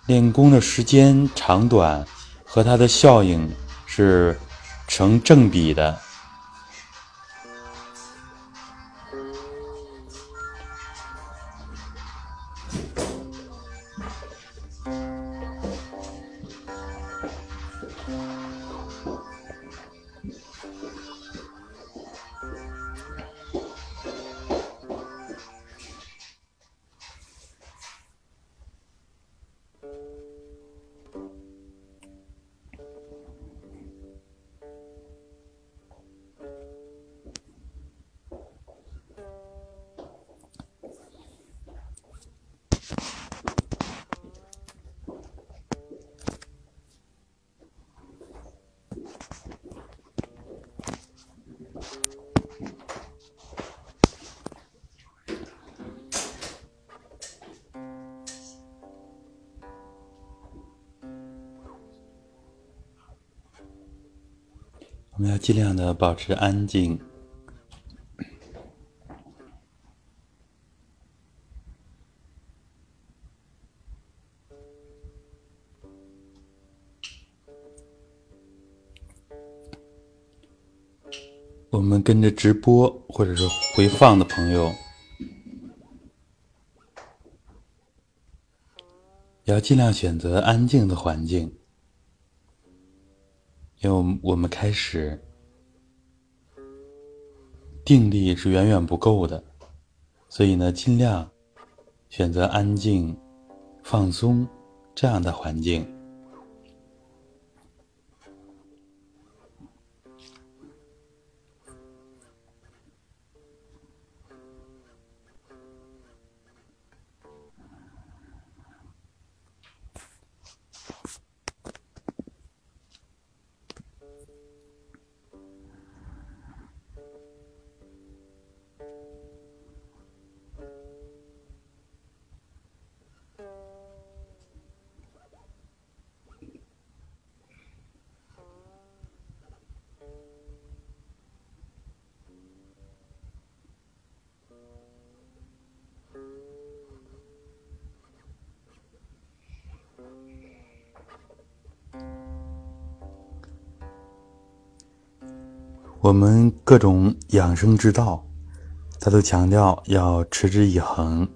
练功的时间长短和它的效应是成正比的。保持安静。我们跟着直播或者是回放的朋友。要尽量选择安静的环境。因为我们开始。定力是远远不够的，所以呢，尽量选择安静、放松这样的环境。我们各种养生之道，他都强调要持之以恒。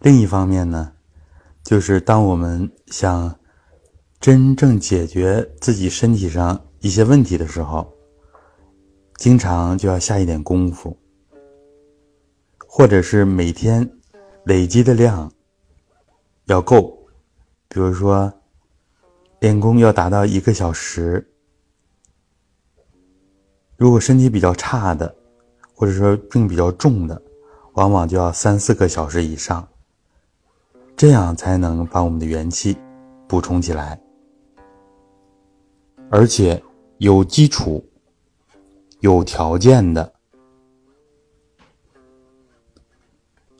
另一方面呢，就是当我们想真正解决自己身体上一些问题的时候，经常就要下一点功夫，或者是每天累积的量要够。比如说，练功要达到一个小时。如果身体比较差的，或者说病比较重的，往往就要三四个小时以上，这样才能把我们的元气补充起来，而且有基础、有条件的，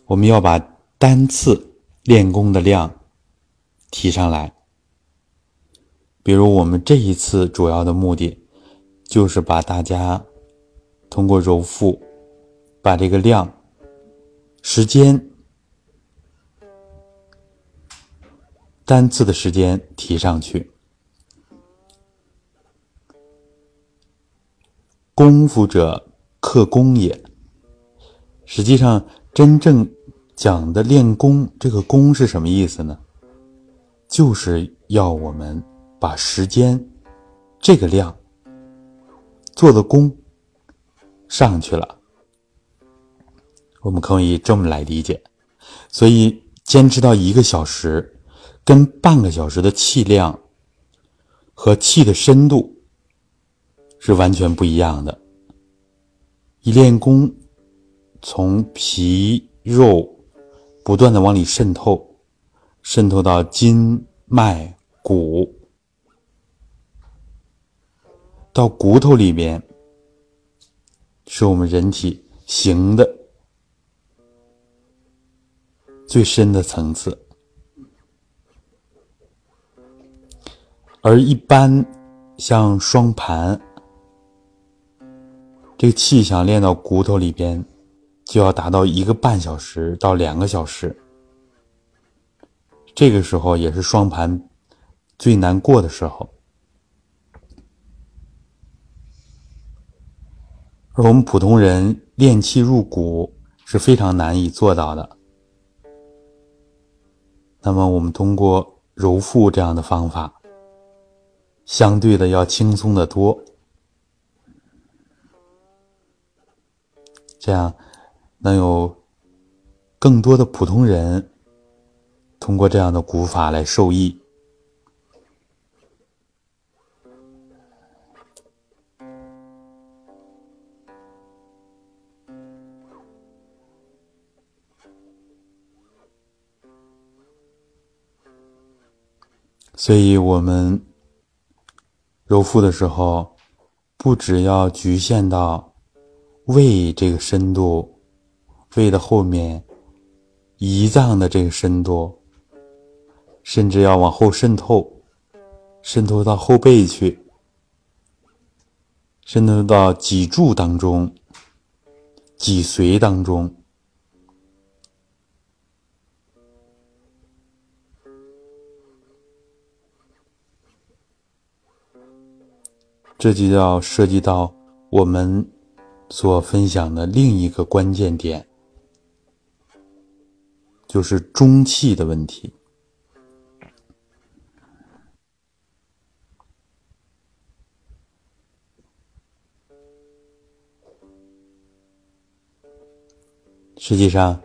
我们要把单次练功的量提上来。比如我们这一次主要的目的。就是把大家通过揉腹，把这个量、时间、单次的时间提上去。功夫者克功也。实际上，真正讲的练功，这个功是什么意思呢？就是要我们把时间这个量。做的功上去了，我们可以这么来理解。所以坚持到一个小时，跟半个小时的气量和气的深度是完全不一样的。一练功，从皮肉不断的往里渗透，渗透到筋脉骨。到骨头里边，是我们人体行的最深的层次。而一般像双盘，这个气想练到骨头里边，就要达到一个半小时到两个小时。这个时候也是双盘最难过的时候。而我们普通人练气入骨是非常难以做到的。那么，我们通过揉腹这样的方法，相对的要轻松的多。这样能有更多的普通人通过这样的古法来受益。所以，我们揉腹的时候，不只要局限到胃这个深度，胃的后面胰脏的这个深度，甚至要往后渗透，渗透到后背去，渗透到脊柱当中、脊髓当中。这就要涉及到我们所分享的另一个关键点，就是中气的问题。实际上，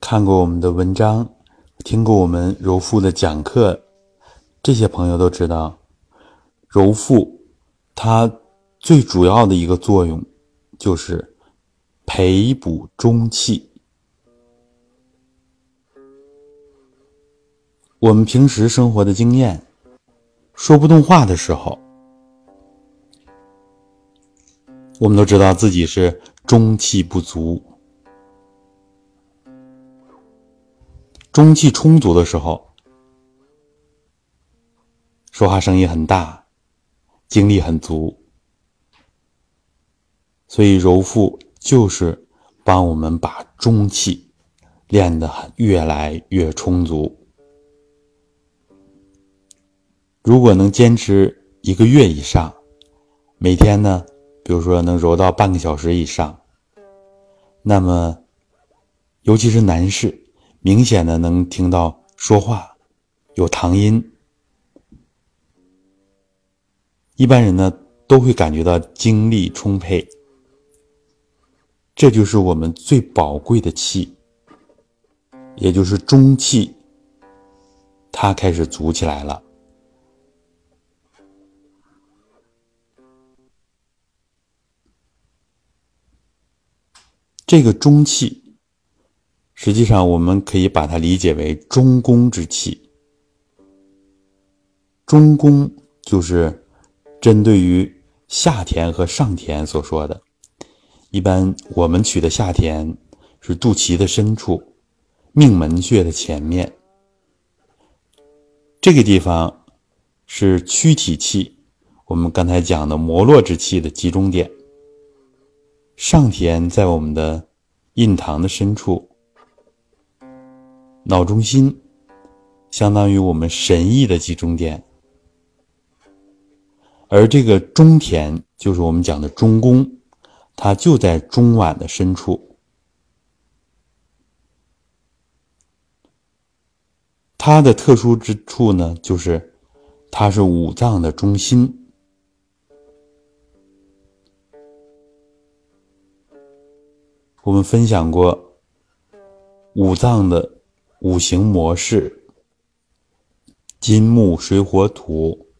看过我们的文章，听过我们柔腹的讲课，这些朋友都知道，柔腹它最主要的一个作用就是培补中气。我们平时生活的经验，说不动话的时候，我们都知道自己是中气不足。中气充足的时候，说话声音很大，精力很足，所以揉腹就是帮我们把中气练得越来越充足。如果能坚持一个月以上，每天呢，比如说能揉到半个小时以上，那么，尤其是男士。明显的能听到说话有唐音，一般人呢都会感觉到精力充沛，这就是我们最宝贵的气，也就是中气，它开始足起来了。这个中气。实际上，我们可以把它理解为中宫之气。中宫就是针对于下田和上田所说的。一般我们取的下田是肚脐的深处，命门穴的前面。这个地方是躯体气，我们刚才讲的摩洛之气的集中点。上田在我们的印堂的深处。脑中心相当于我们神意的集中点，而这个中田就是我们讲的中宫，它就在中脘的深处。它的特殊之处呢，就是它是五脏的中心。我们分享过五脏的。五行模式：金木水火土。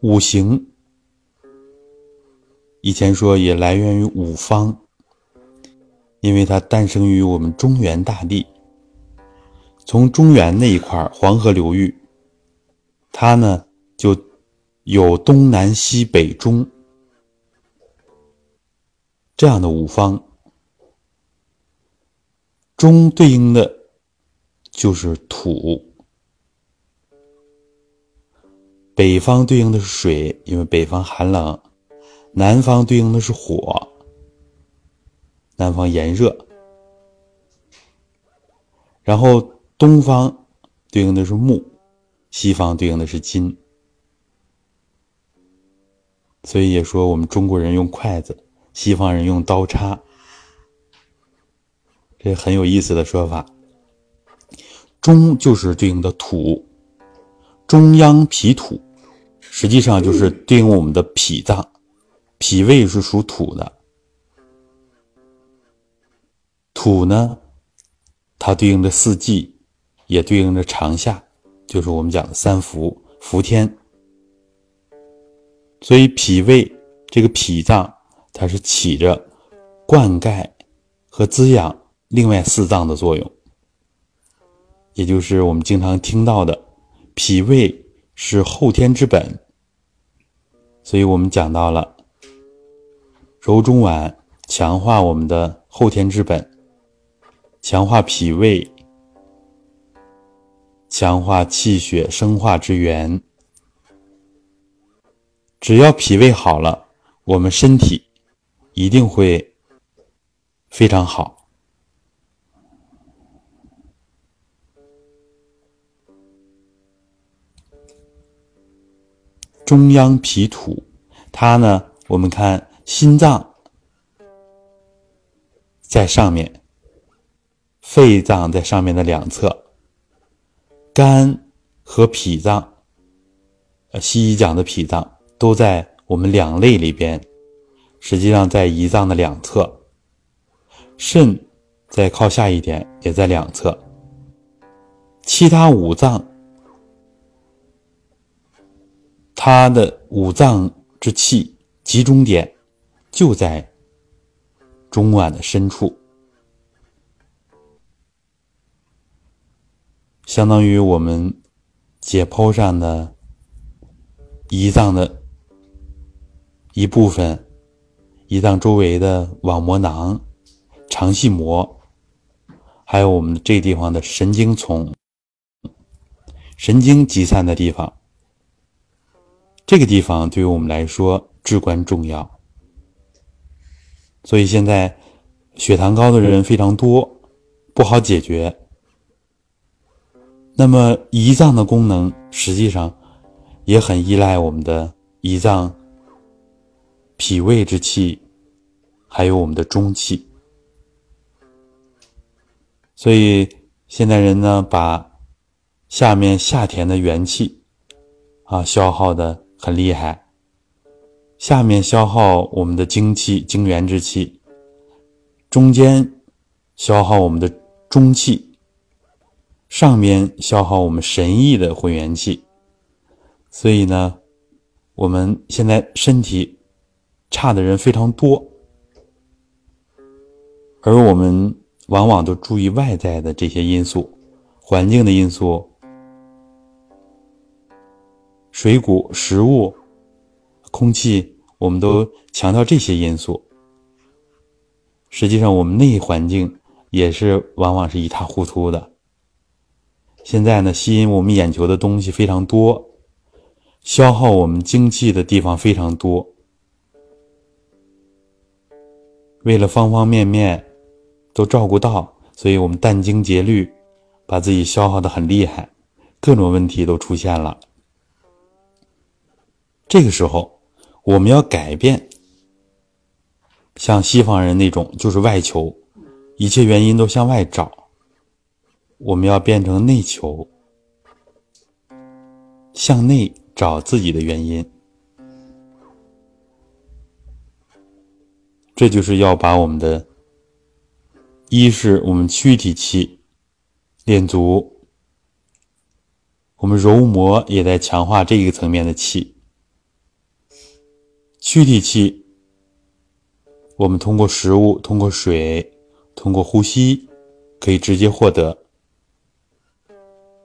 五行以前说也来源于五方，因为它诞生于我们中原大地。从中原那一块黄河流域，它呢就有东南西北中这样的五方。中对应的就是土，北方对应的是水，因为北方寒冷；南方对应的是火，南方炎热。然后东方对应的是木，西方对应的是金。所以也说我们中国人用筷子，西方人用刀叉。这很有意思的说法。中就是对应的土，中央脾土，实际上就是对应我们的脾脏，脾胃是属土的。土呢，它对应着四季，也对应着长夏，就是我们讲的三伏、伏天。所以脾胃这个脾脏，它是起着灌溉和滋养。另外四脏的作用，也就是我们经常听到的，脾胃是后天之本，所以我们讲到了揉中脘，强化我们的后天之本，强化脾胃，强化气血生化之源。只要脾胃好了，我们身体一定会非常好。中央脾土，它呢，我们看心脏在上面，肺脏在上面的两侧，肝和脾脏，呃，西医讲的脾脏都在我们两肋里边，实际上在胰脏的两侧，肾再靠下一点，也在两侧，其他五脏。它的五脏之气集中点就在中脘的深处，相当于我们解剖上的胰脏的一部分，胰脏周围的网膜囊、肠系膜，还有我们这地方的神经丛，神经集散的地方。这个地方对于我们来说至关重要，所以现在血糖高的人非常多，不好解决。那么胰脏的功能实际上也很依赖我们的胰脏、脾胃之气，还有我们的中气。所以现代人呢，把下面下田的元气啊消耗的。很厉害，下面消耗我们的精气、精元之气，中间消耗我们的中气，上面消耗我们神意的混元气。所以呢，我们现在身体差的人非常多，而我们往往都注意外在的这些因素，环境的因素。水谷、食物、空气，我们都强调这些因素。实际上，我们内环境也是往往是一塌糊涂的。现在呢，吸引我们眼球的东西非常多，消耗我们精气的地方非常多。为了方方面面都照顾到，所以我们殚精竭虑，把自己消耗的很厉害，各种问题都出现了。这个时候，我们要改变，像西方人那种就是外求，一切原因都向外找。我们要变成内求，向内找自己的原因。这就是要把我们的，一是我们躯体气练足，我们柔膜也在强化这个层面的气。躯体气，我们通过食物、通过水、通过呼吸，可以直接获得。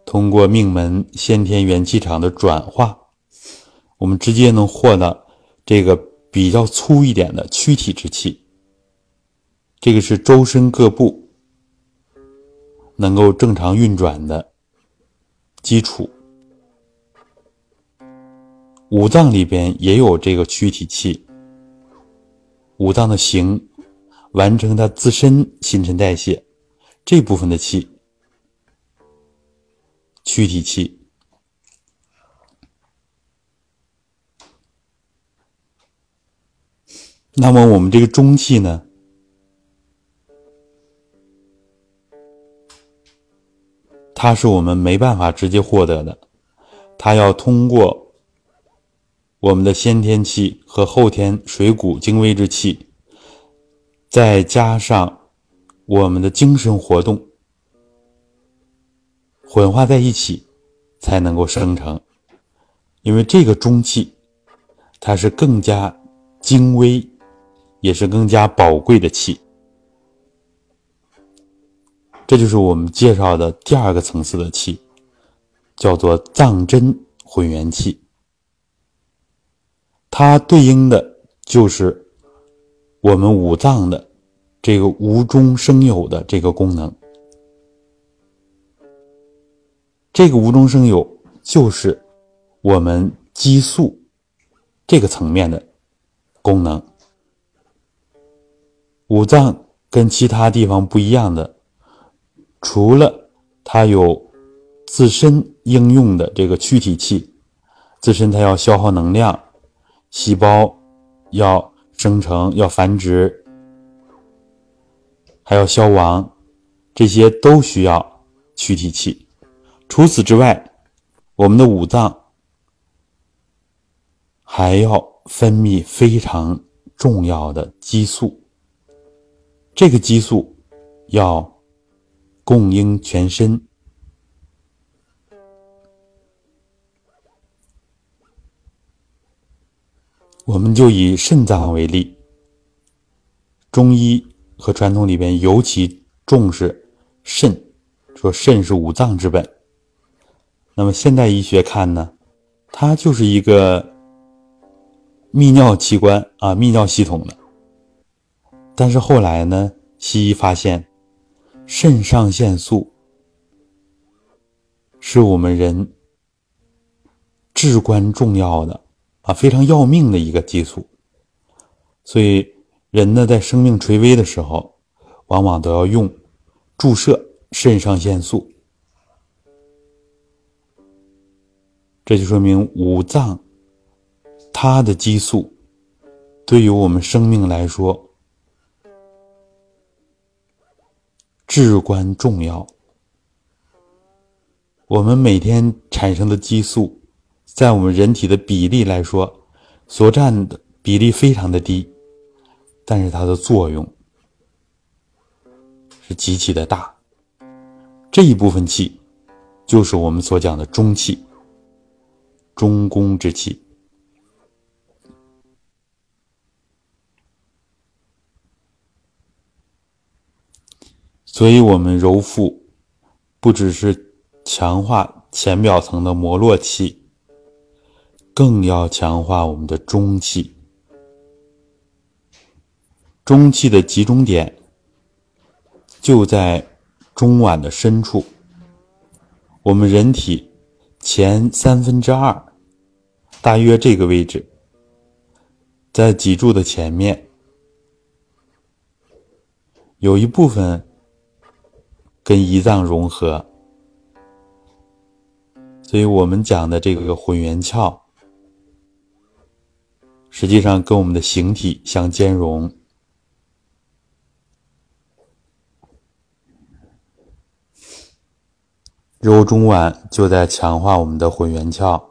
通过命门先天元气场的转化，我们直接能获得这个比较粗一点的躯体之气。这个是周身各部能够正常运转的基础。五脏里边也有这个躯体气，五脏的形，完成它自身新陈代谢这部分的气，躯体气。那么我们这个中气呢，它是我们没办法直接获得的，它要通过。我们的先天气和后天水谷精微之气，再加上我们的精神活动混化在一起，才能够生成。因为这个中气，它是更加精微，也是更加宝贵的气。这就是我们介绍的第二个层次的气，叫做藏真混元气。它对应的就是我们五脏的这个无中生有的这个功能。这个无中生有就是我们激素这个层面的功能。五脏跟其他地方不一样的，除了它有自身应用的这个躯体气。自身它要消耗能量，细胞要生成、要繁殖，还要消亡，这些都需要躯体气。除此之外，我们的五脏还要分泌非常重要的激素，这个激素要供应全身。我们就以肾脏为例，中医和传统里边尤其重视肾，说肾是五脏之本。那么现代医学看呢，它就是一个泌尿器官啊，泌尿系统的。但是后来呢，西医发现，肾上腺素是我们人至关重要的。啊，非常要命的一个激素，所以人呢在生命垂危的时候，往往都要用注射肾上腺素。这就说明五脏它的激素对于我们生命来说至关重要。我们每天产生的激素。在我们人体的比例来说，所占的比例非常的低，但是它的作用是极其的大。这一部分气，就是我们所讲的中气，中宫之气。所以，我们揉腹，不只是强化浅表层的膜络气。更要强化我们的中气，中气的集中点就在中脘的深处，我们人体前三分之二，大约这个位置，在脊柱的前面，有一部分跟胰脏融合，所以我们讲的这个混元窍。实际上跟我们的形体相兼容，揉中脘就在强化我们的混元窍，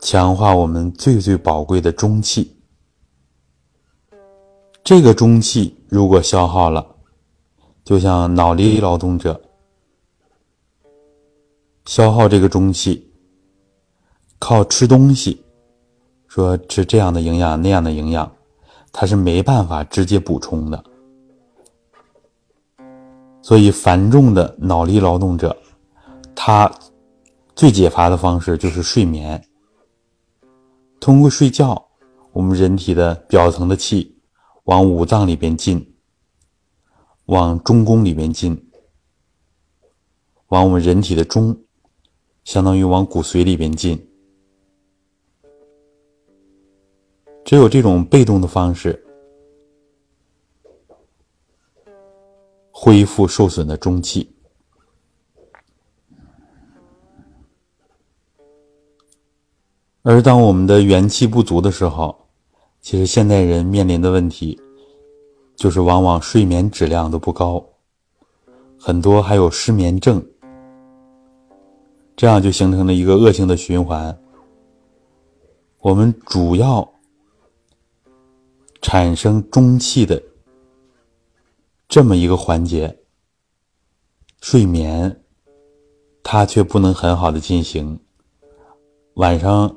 强化我们最最宝贵的中气。这个中气如果消耗了，就像脑力劳动者消耗这个中气。靠吃东西，说吃这样的营养那样的营养，它是没办法直接补充的。所以繁重的脑力劳动者，他最解乏的方式就是睡眠。通过睡觉，我们人体的表层的气往五脏里边进，往中宫里边进，往我们人体的中，相当于往骨髓里边进。只有这种被动的方式，恢复受损的中气。而当我们的元气不足的时候，其实现代人面临的问题，就是往往睡眠质量都不高，很多还有失眠症，这样就形成了一个恶性的循环。我们主要。产生中气的这么一个环节，睡眠，它却不能很好的进行。晚上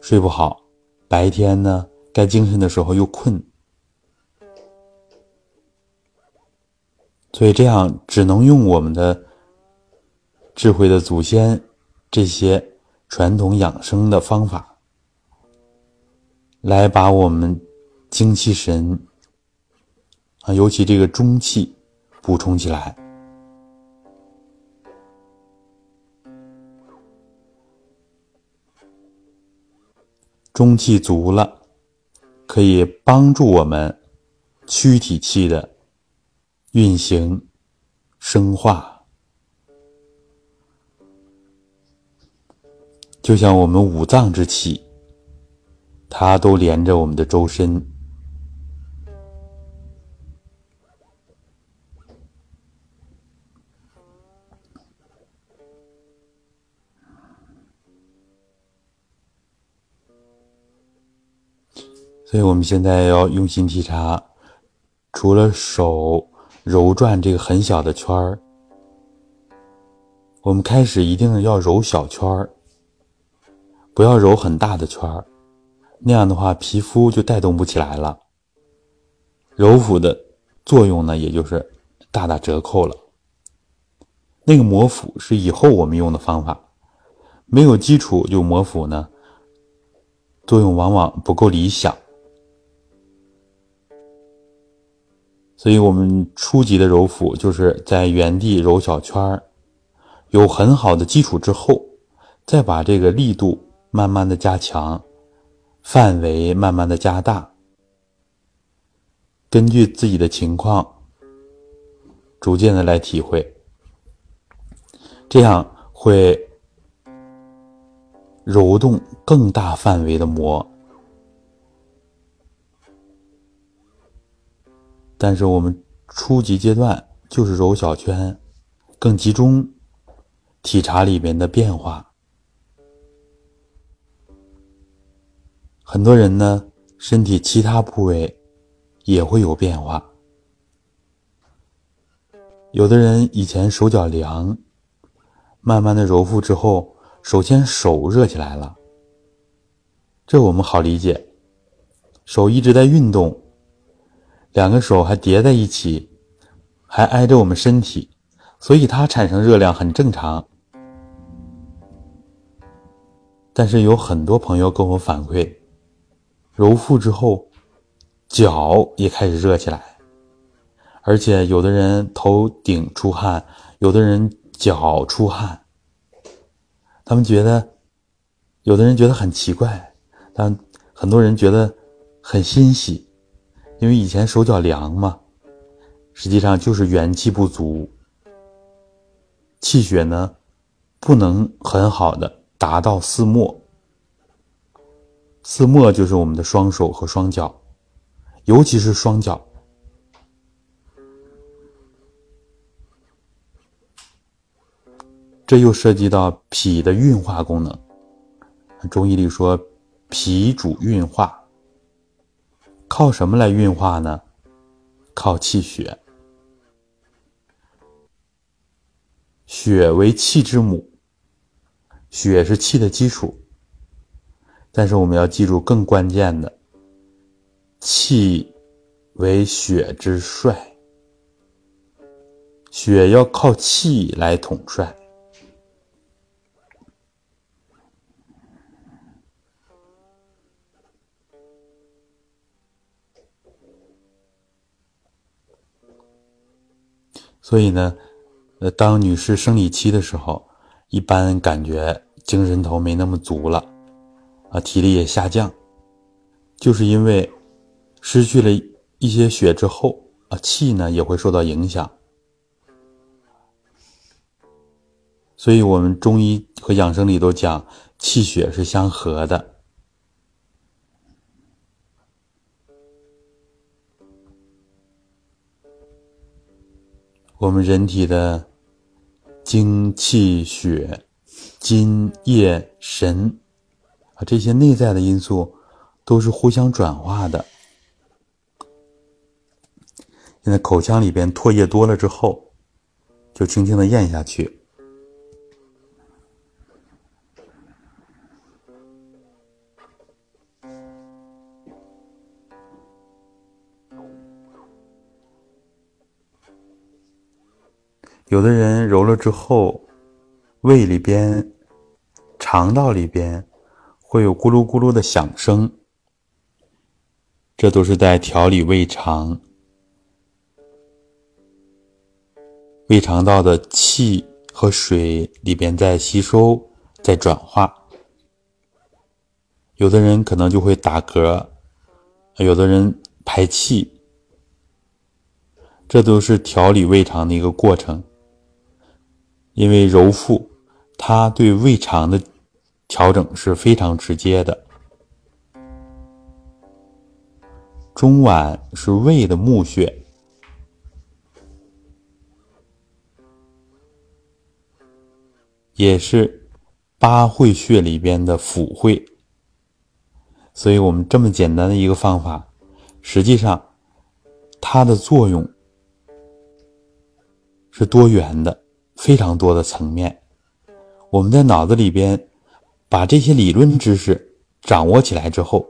睡不好，白天呢该精神的时候又困，所以这样只能用我们的智慧的祖先这些传统养生的方法来把我们。精气神啊，尤其这个中气补充起来，中气足了，可以帮助我们躯体气的运行、生化。就像我们五脏之气，它都连着我们的周身。所以我们现在要用心体察，除了手揉转这个很小的圈儿，我们开始一定要揉小圈儿，不要揉很大的圈儿，那样的话皮肤就带动不起来了，揉腹的作用呢，也就是大打折扣了。那个摩腹是以后我们用的方法，没有基础就摩腹呢，作用往往不够理想。所以，我们初级的揉腹就是在原地揉小圈儿，有很好的基础之后，再把这个力度慢慢的加强，范围慢慢的加大，根据自己的情况，逐渐的来体会，这样会揉动更大范围的膜。但是我们初级阶段就是揉小圈，更集中体察里边的变化。很多人呢，身体其他部位也会有变化。有的人以前手脚凉，慢慢的揉腹之后，首先手热起来了，这我们好理解，手一直在运动。两个手还叠在一起，还挨着我们身体，所以它产生热量很正常。但是有很多朋友跟我反馈，揉腹之后，脚也开始热起来，而且有的人头顶出汗，有的人脚出汗。他们觉得，有的人觉得很奇怪，但很多人觉得很欣喜。因为以前手脚凉嘛，实际上就是元气不足，气血呢不能很好的达到四末。四末就是我们的双手和双脚，尤其是双脚，这又涉及到脾的运化功能。中医里说，脾主运化。靠什么来运化呢？靠气血。血为气之母，血是气的基础。但是我们要记住更关键的，气为血之帅，血要靠气来统帅。所以呢，呃，当女士生理期的时候，一般感觉精神头没那么足了，啊，体力也下降，就是因为失去了一些血之后，啊，气呢也会受到影响。所以我们中医和养生里都讲，气血是相合的。我们人体的精气血、津液神啊，这些内在的因素都是互相转化的。现在口腔里边唾液多了之后，就轻轻的咽下去。有的人揉了之后，胃里边、肠道里边会有咕噜咕噜的响声，这都是在调理胃肠。胃肠道的气和水里边在吸收、在转化。有的人可能就会打嗝，有的人排气，这都是调理胃肠的一个过程。因为揉腹，它对胃肠的调整是非常直接的。中脘是胃的募穴，也是八会穴里边的府会，所以我们这么简单的一个方法，实际上它的作用是多元的，非常多的层面。我们在脑子里边把这些理论知识掌握起来之后，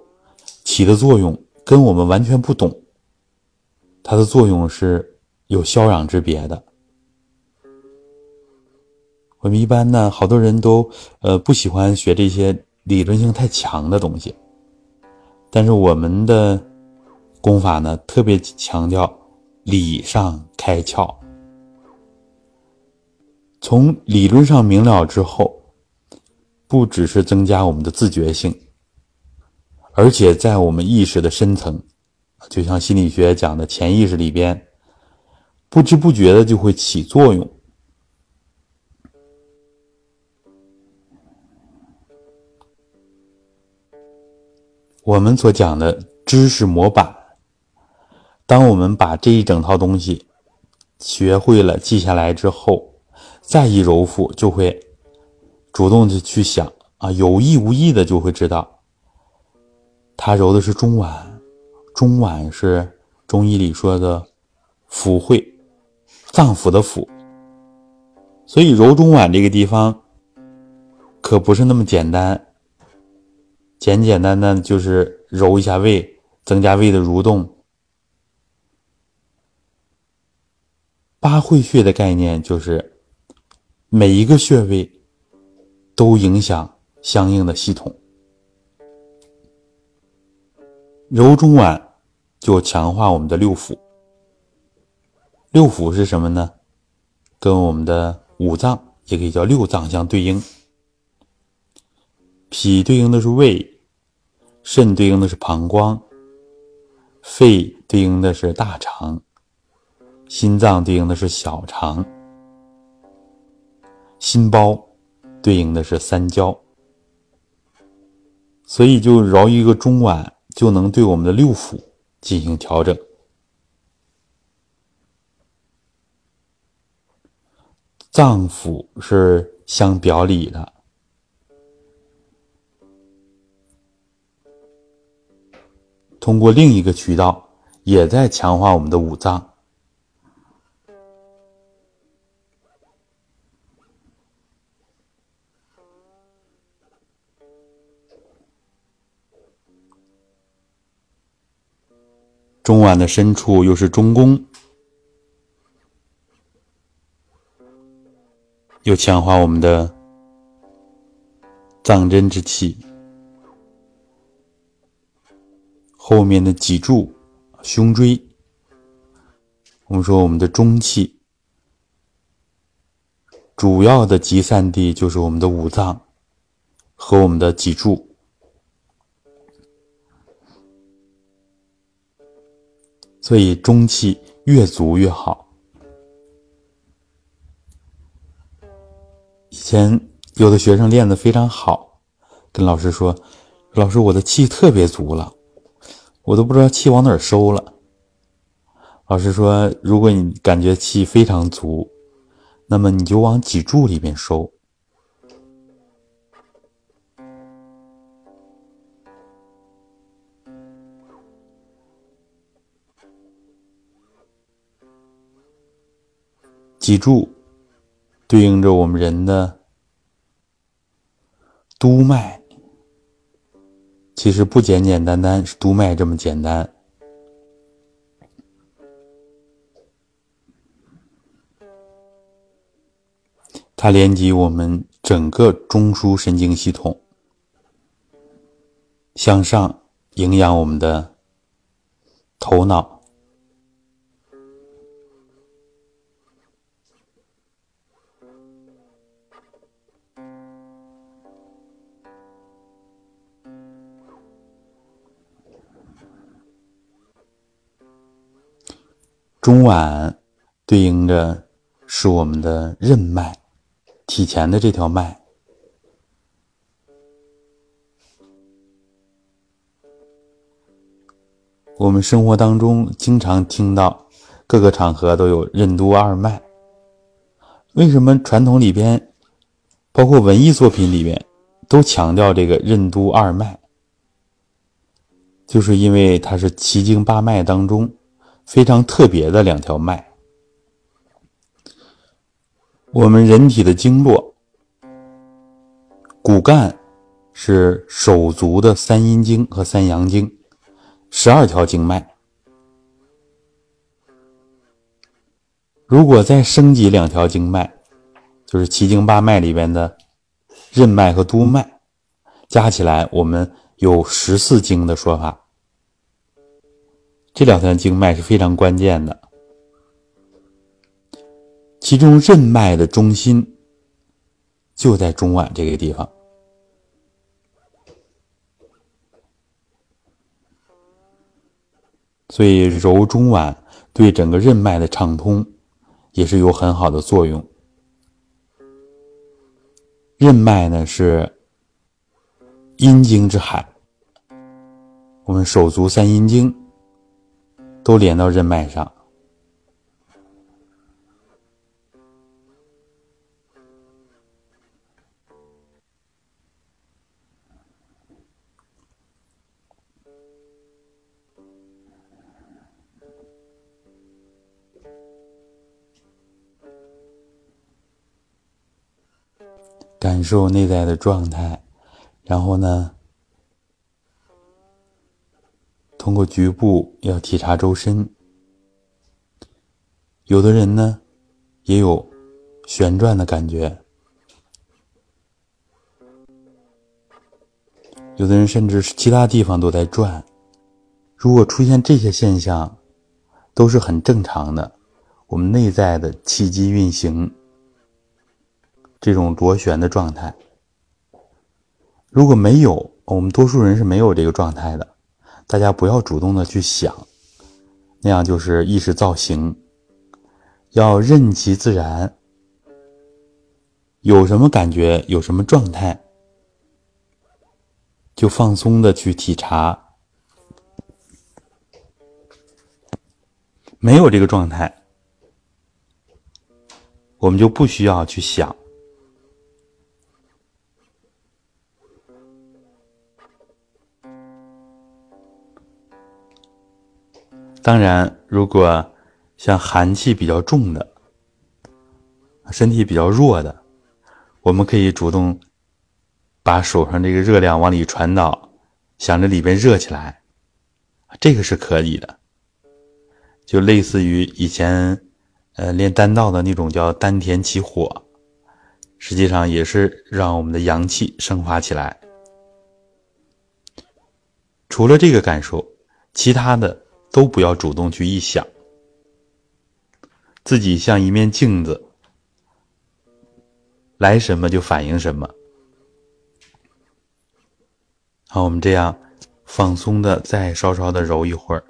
起的作用。跟我们完全不懂，它的作用是有霄壤之别的。我们一般呢，好多人都呃不喜欢学这些理论性太强的东西，但是我们的功法呢，特别强调理上开窍。从理论上明了之后，不只是增加我们的自觉性。而且在我们意识的深层，就像心理学讲的潜意识里边，不知不觉的就会起作用。我们所讲的知识模板，当我们把这一整套东西学会了、记下来之后，再一揉腹，就会主动的去想啊，有意无意的就会知道。他揉的是中脘，中脘是中医里说的腑会，脏腑的腑。所以揉中脘这个地方可不是那么简单，简简单单就是揉一下胃，增加胃的蠕动。八会穴的概念就是每一个穴位都影响相应的系统。揉中脘就强化我们的六腑。六腑是什么呢？跟我们的五脏也可以叫六脏相对应。脾对应的是胃，肾对应的是膀胱，肺对应的是大肠，心脏对应的是小肠，心包对应的是三焦。所以就揉一个中脘。就能对我们的六腑进行调整。脏腑是相表里的，通过另一个渠道，也在强化我们的五脏。中脘的深处又是中宫，又强化我们的脏针之气。后面的脊柱、胸椎，我们说我们的中气主要的集散地就是我们的五脏和我们的脊柱。所以中气越足越好。以前有的学生练得非常好，跟老师说：“老师，我的气特别足了，我都不知道气往哪儿收了。”老师说：“如果你感觉气非常足，那么你就往脊柱里面收。”脊柱对应着我们人的督脉，其实不简简单单是督脉这么简单，它连接我们整个中枢神经系统，向上营养我们的头脑。中脘对应着是我们的任脉，体前的这条脉。我们生活当中经常听到各个场合都有任督二脉，为什么传统里边包括文艺作品里边都强调这个任督二脉？就是因为它是奇经八脉当中。非常特别的两条脉。我们人体的经络，骨干是手足的三阴经和三阳经，十二条经脉。如果再升级两条经脉，就是奇经八脉里边的任脉和督脉，加起来我们。有十四经的说法，这两条经脉是非常关键的。其中任脉的中心就在中脘这个地方，所以揉中脘对整个任脉的畅通也是有很好的作用。任脉呢是。阴经之海，我们手足三阴经都连到任脉上，感受内在的状态。然后呢，通过局部要体察周身。有的人呢，也有旋转的感觉；有的人甚至是其他地方都在转。如果出现这些现象，都是很正常的。我们内在的气机运行，这种螺旋的状态。如果没有，我们多数人是没有这个状态的。大家不要主动的去想，那样就是意识造型。要任其自然，有什么感觉，有什么状态，就放松的去体察。没有这个状态，我们就不需要去想。当然，如果像寒气比较重的、身体比较弱的，我们可以主动把手上这个热量往里传导，想着里边热起来，这个是可以的。就类似于以前呃练丹道的那种叫丹田起火，实际上也是让我们的阳气生发起来。除了这个感受，其他的。都不要主动去臆想，自己像一面镜子，来什么就反映什么。好，我们这样放松的再稍稍的揉一会儿。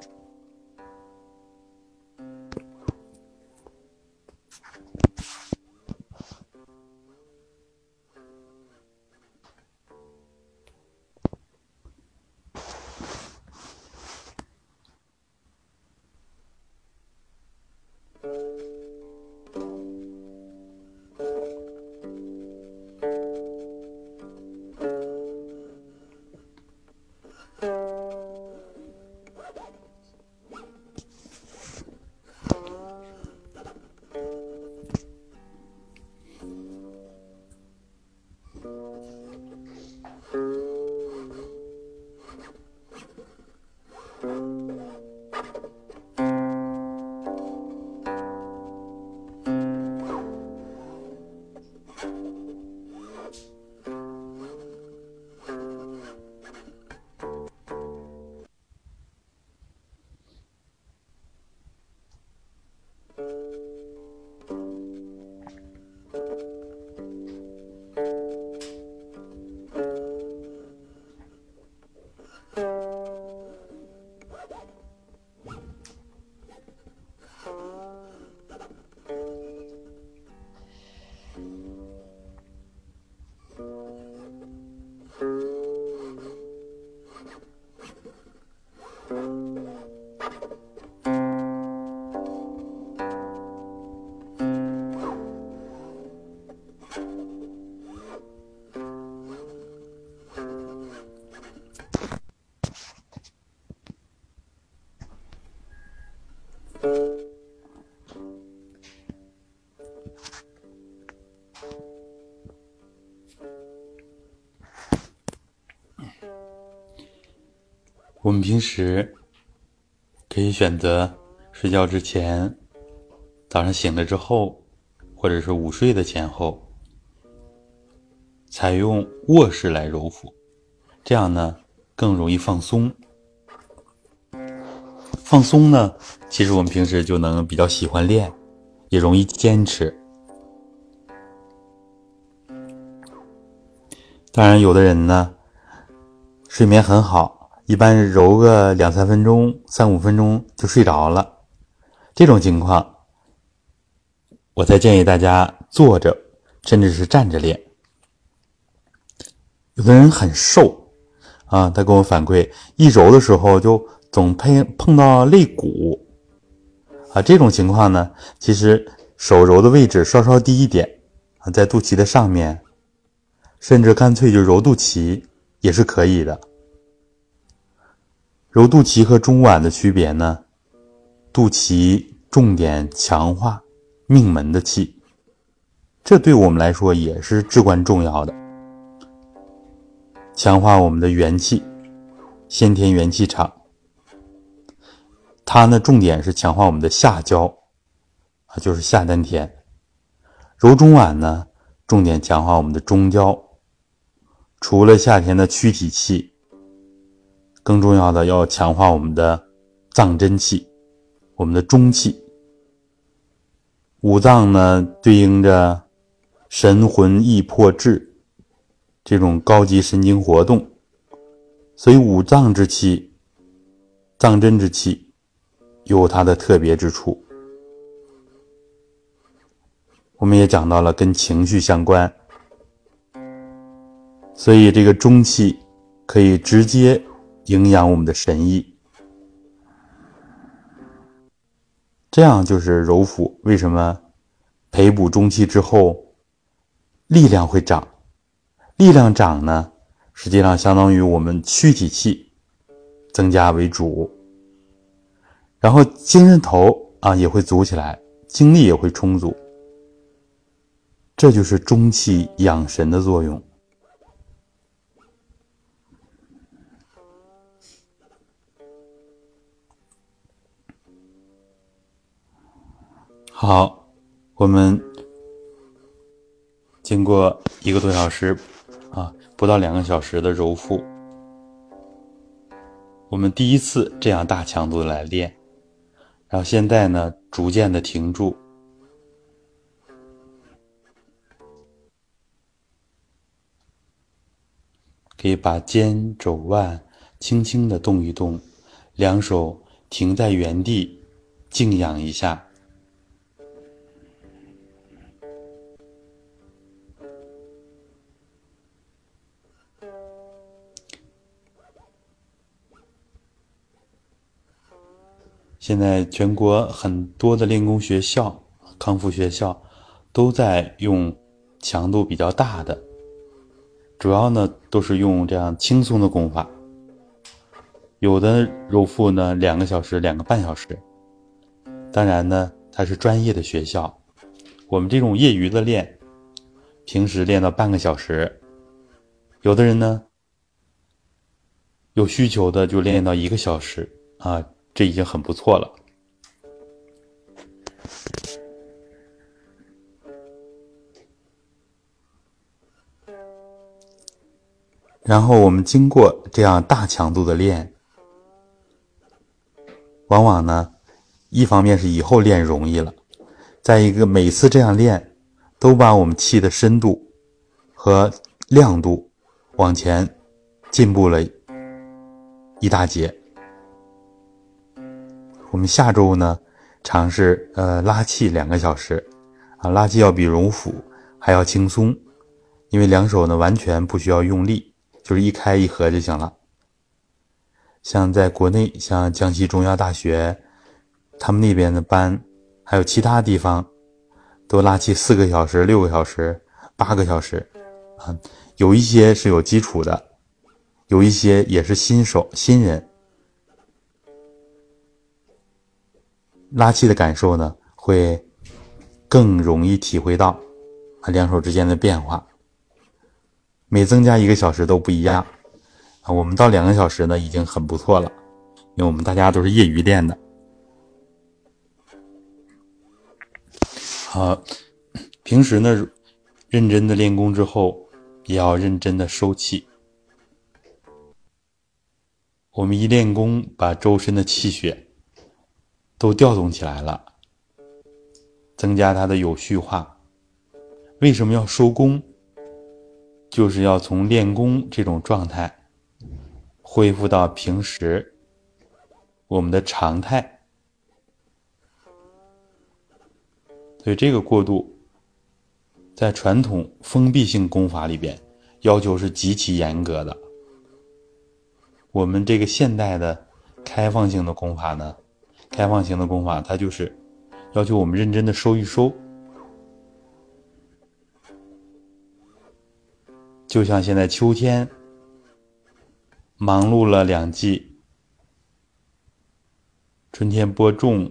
平时可以选择睡觉之前、早上醒了之后，或者是午睡的前后，采用卧式来揉腹，这样呢更容易放松。放松呢，其实我们平时就能比较喜欢练，也容易坚持。当然，有的人呢，睡眠很好，一般揉个两三分钟、三五分钟就睡着了。这种情况，我才建议大家坐着，甚至是站着练。有的人很瘦啊，他跟我反馈，一揉的时候就。总碰碰到肋骨，啊，这种情况呢，其实手揉的位置稍稍低一点，啊，在肚脐的上面，甚至干脆就揉肚脐也是可以的。揉肚脐和中脘的区别呢，肚脐重点强化命门的气，这对我们来说也是至关重要的，强化我们的元气，先天元气场。它呢，重点是强化我们的下焦，啊，就是下丹田；揉中脘呢，重点强化我们的中焦。除了夏天的躯体气，更重要的要强化我们的脏真气，我们的中气。五脏呢，对应着神魂意魄志这种高级神经活动，所以五脏之气、脏真之气。有它的特别之处，我们也讲到了跟情绪相关，所以这个中气可以直接营养我们的神意。这样就是揉腹，为什么培补中气之后力量会长？力量长呢，实际上相当于我们躯体气增加为主。然后精神头啊也会足起来，精力也会充足，这就是中气养神的作用。好，我们经过一个多小时啊，不到两个小时的揉腹，我们第一次这样大强度的来练。然后现在呢，逐渐的停住，可以把肩肘腕轻轻的动一动，两手停在原地，静养一下。现在全国很多的练功学校、康复学校都在用强度比较大的，主要呢都是用这样轻松的功法。有的揉腹呢两个小时、两个半小时，当然呢它是专业的学校，我们这种业余的练，平时练到半个小时，有的人呢有需求的就练到一个小时啊。这已经很不错了。然后我们经过这样大强度的练，往往呢，一方面是以后练容易了，再一个每次这样练，都把我们气的深度和亮度往前进步了一大截。我们下周呢，尝试呃拉气两个小时，啊，拉气要比揉腹还要轻松，因为两手呢完全不需要用力，就是一开一合就行了。像在国内，像江西中医药大学，他们那边的班，还有其他地方，都拉气四个小时、六个小时、八个小时，啊，有一些是有基础的，有一些也是新手新人。拉气的感受呢，会更容易体会到啊两手之间的变化。每增加一个小时都不一样，啊，我们到两个小时呢已经很不错了，因为我们大家都是业余练的。好，平时呢，认真的练功之后，也要认真的收气。我们一练功，把周身的气血都调动起来了，增加它的有序化。为什么要收功？就是要从练功这种状态恢复到平时我们的常态。所以这个过渡，在传统封闭性功法里边，要求是极其严格的。我们这个现代的开放性的功法呢，开放型的功法，它就是要求我们认真的收一收。就像现在秋天，忙碌了两季，春天播种，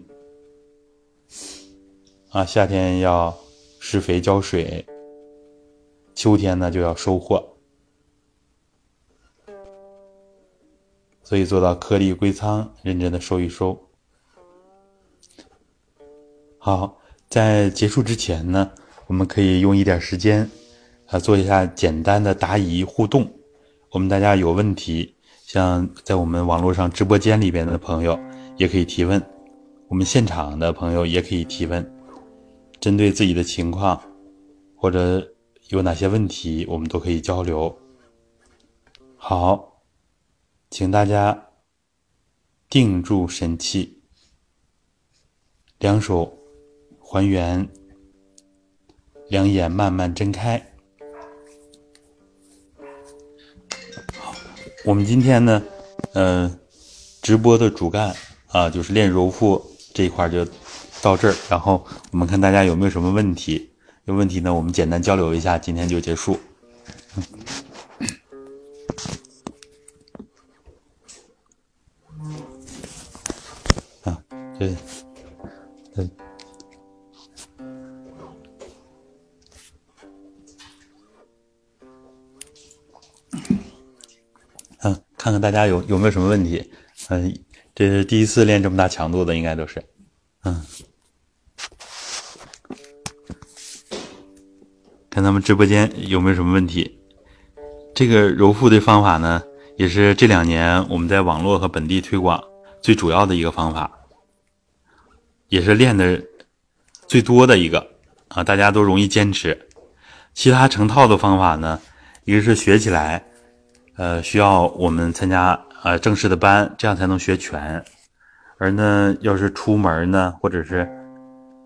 啊，夏天要施肥浇水，秋天呢就要收获，所以做到颗粒归仓，认真的收一收。好，在结束之前呢，我们可以用一点时间。啊，做一下简单的答疑互动。我们大家有问题，像在我们网络上直播间里边的朋友也可以提问，我们现场的朋友也可以提问，针对自己的情况或者有哪些问题，我们都可以交流。好，请大家定住神气，两手还原，两眼慢慢睁开。我们今天呢，嗯，直播的主干啊，就是练揉腹这一块就到这儿。然后我们看大家有没有什么问题？有问题呢，我们简单交流一下，今天就结束。啊，对。看看大家有有没有什么问题？嗯，这是第一次练这么大强度的，应该都是。嗯，看咱们直播间有没有什么问题？这个揉腹的方法呢，也是这两年我们在网络和本地推广最主要的一个方法，也是练的最多的一个啊，大家都容易坚持。其他成套的方法呢，一个是学起来。呃，需要我们参加呃正式的班，这样才能学全。而呢，要是出门呢，或者是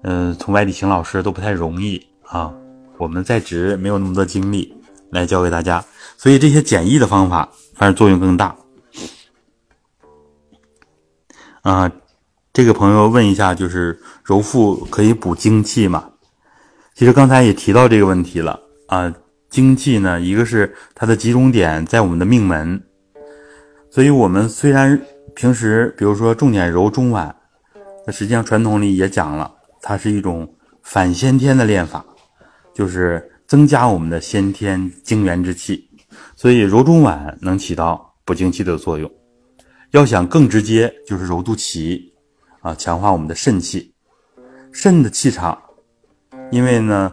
嗯从外地请老师都不太容易啊。我们在职没有那么多精力来教给大家，所以这些简易的方法反而作用更大。啊，这个朋友问一下，就是揉腹可以补精气吗？其实刚才也提到这个问题了啊。精气呢，一个是它的集中点在我们的命门，所以我们虽然平时比如说重点揉中脘，那实际上传统里也讲了，它是一种反先天的练法，就是增加我们的先天精元之气，所以揉中脘能起到补精气的作用。要想更直接，就是揉肚脐，啊，强化我们的肾气，肾的气场，因为呢，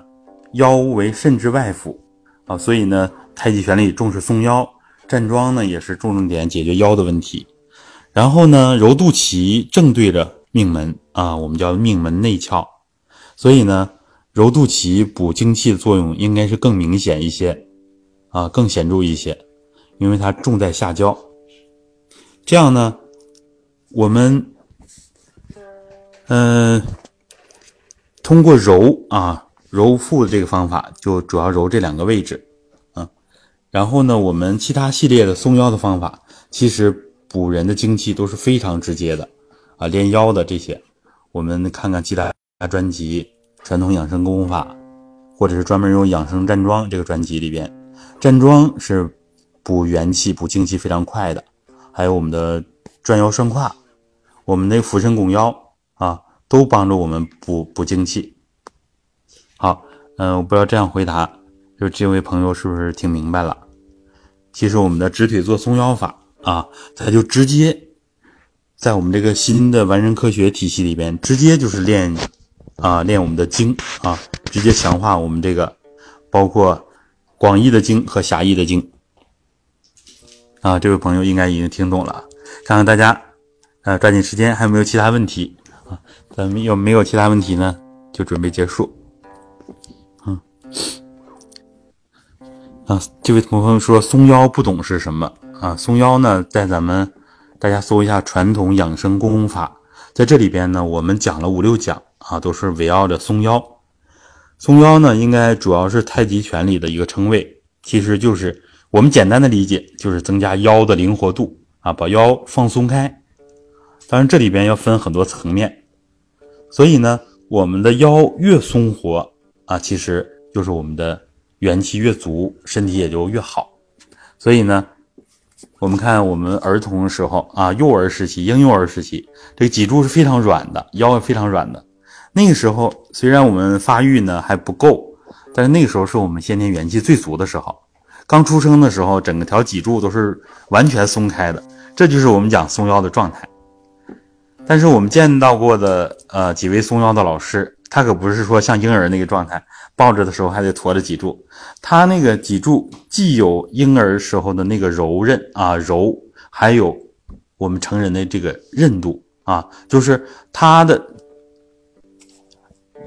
腰为肾之外府。啊，所以呢，太极拳里重视松腰，站桩呢也是重重点解决腰的问题。然后呢，揉肚脐正对着命门啊，我们叫命门内窍，所以呢，揉肚脐补精气的作用应该是更明显一些啊，更显著一些，因为它重在下焦。这样呢，我们嗯，通过揉啊。揉腹的这个方法就主要揉这两个位置，啊，然后呢，我们其他系列的松腰的方法，其实补人的精气都是非常直接的，啊，练腰的这些，我们看看其他专辑《传统养生功法》，或者是专门用养生站桩这个专辑里边，站桩是补元气、补精气非常快的，还有我们的转腰顺胯，我们那俯身拱腰啊，都帮助我们补补精气。嗯，我不知道这样回答，就这位朋友是不是听明白了？其实我们的直腿坐松腰法啊，它就直接在我们这个新的完人科学体系里边，直接就是练啊练我们的经啊，直接强化我们这个包括广义的经和狭义的经啊。这位朋友应该已经听懂了，看看大家呃抓紧时间还有没有其他问题啊？咱们有没有其他问题呢？就准备结束。啊，这位同学说松腰不懂是什么啊？松腰呢，在咱们大家搜一下传统养生功法，在这里边呢，我们讲了五六讲啊，都是围绕着松腰。松腰呢，应该主要是太极拳里的一个称谓，其实就是我们简单的理解，就是增加腰的灵活度啊，把腰放松开。当然，这里边要分很多层面，所以呢，我们的腰越松活啊，其实就是我们的。元气越足，身体也就越好。所以呢，我们看我们儿童的时候啊，幼儿时期、婴幼儿时期，这个脊柱是非常软的，腰也非常软的。那个时候虽然我们发育呢还不够，但是那个时候是我们先天元气最足的时候。刚出生的时候，整个条脊柱都是完全松开的，这就是我们讲松腰的状态。但是我们见到过的呃几位松腰的老师。他可不是说像婴儿那个状态，抱着的时候还得驮着脊柱。他那个脊柱既有婴儿时候的那个柔韧啊柔，还有我们成人的这个韧度啊，就是他的，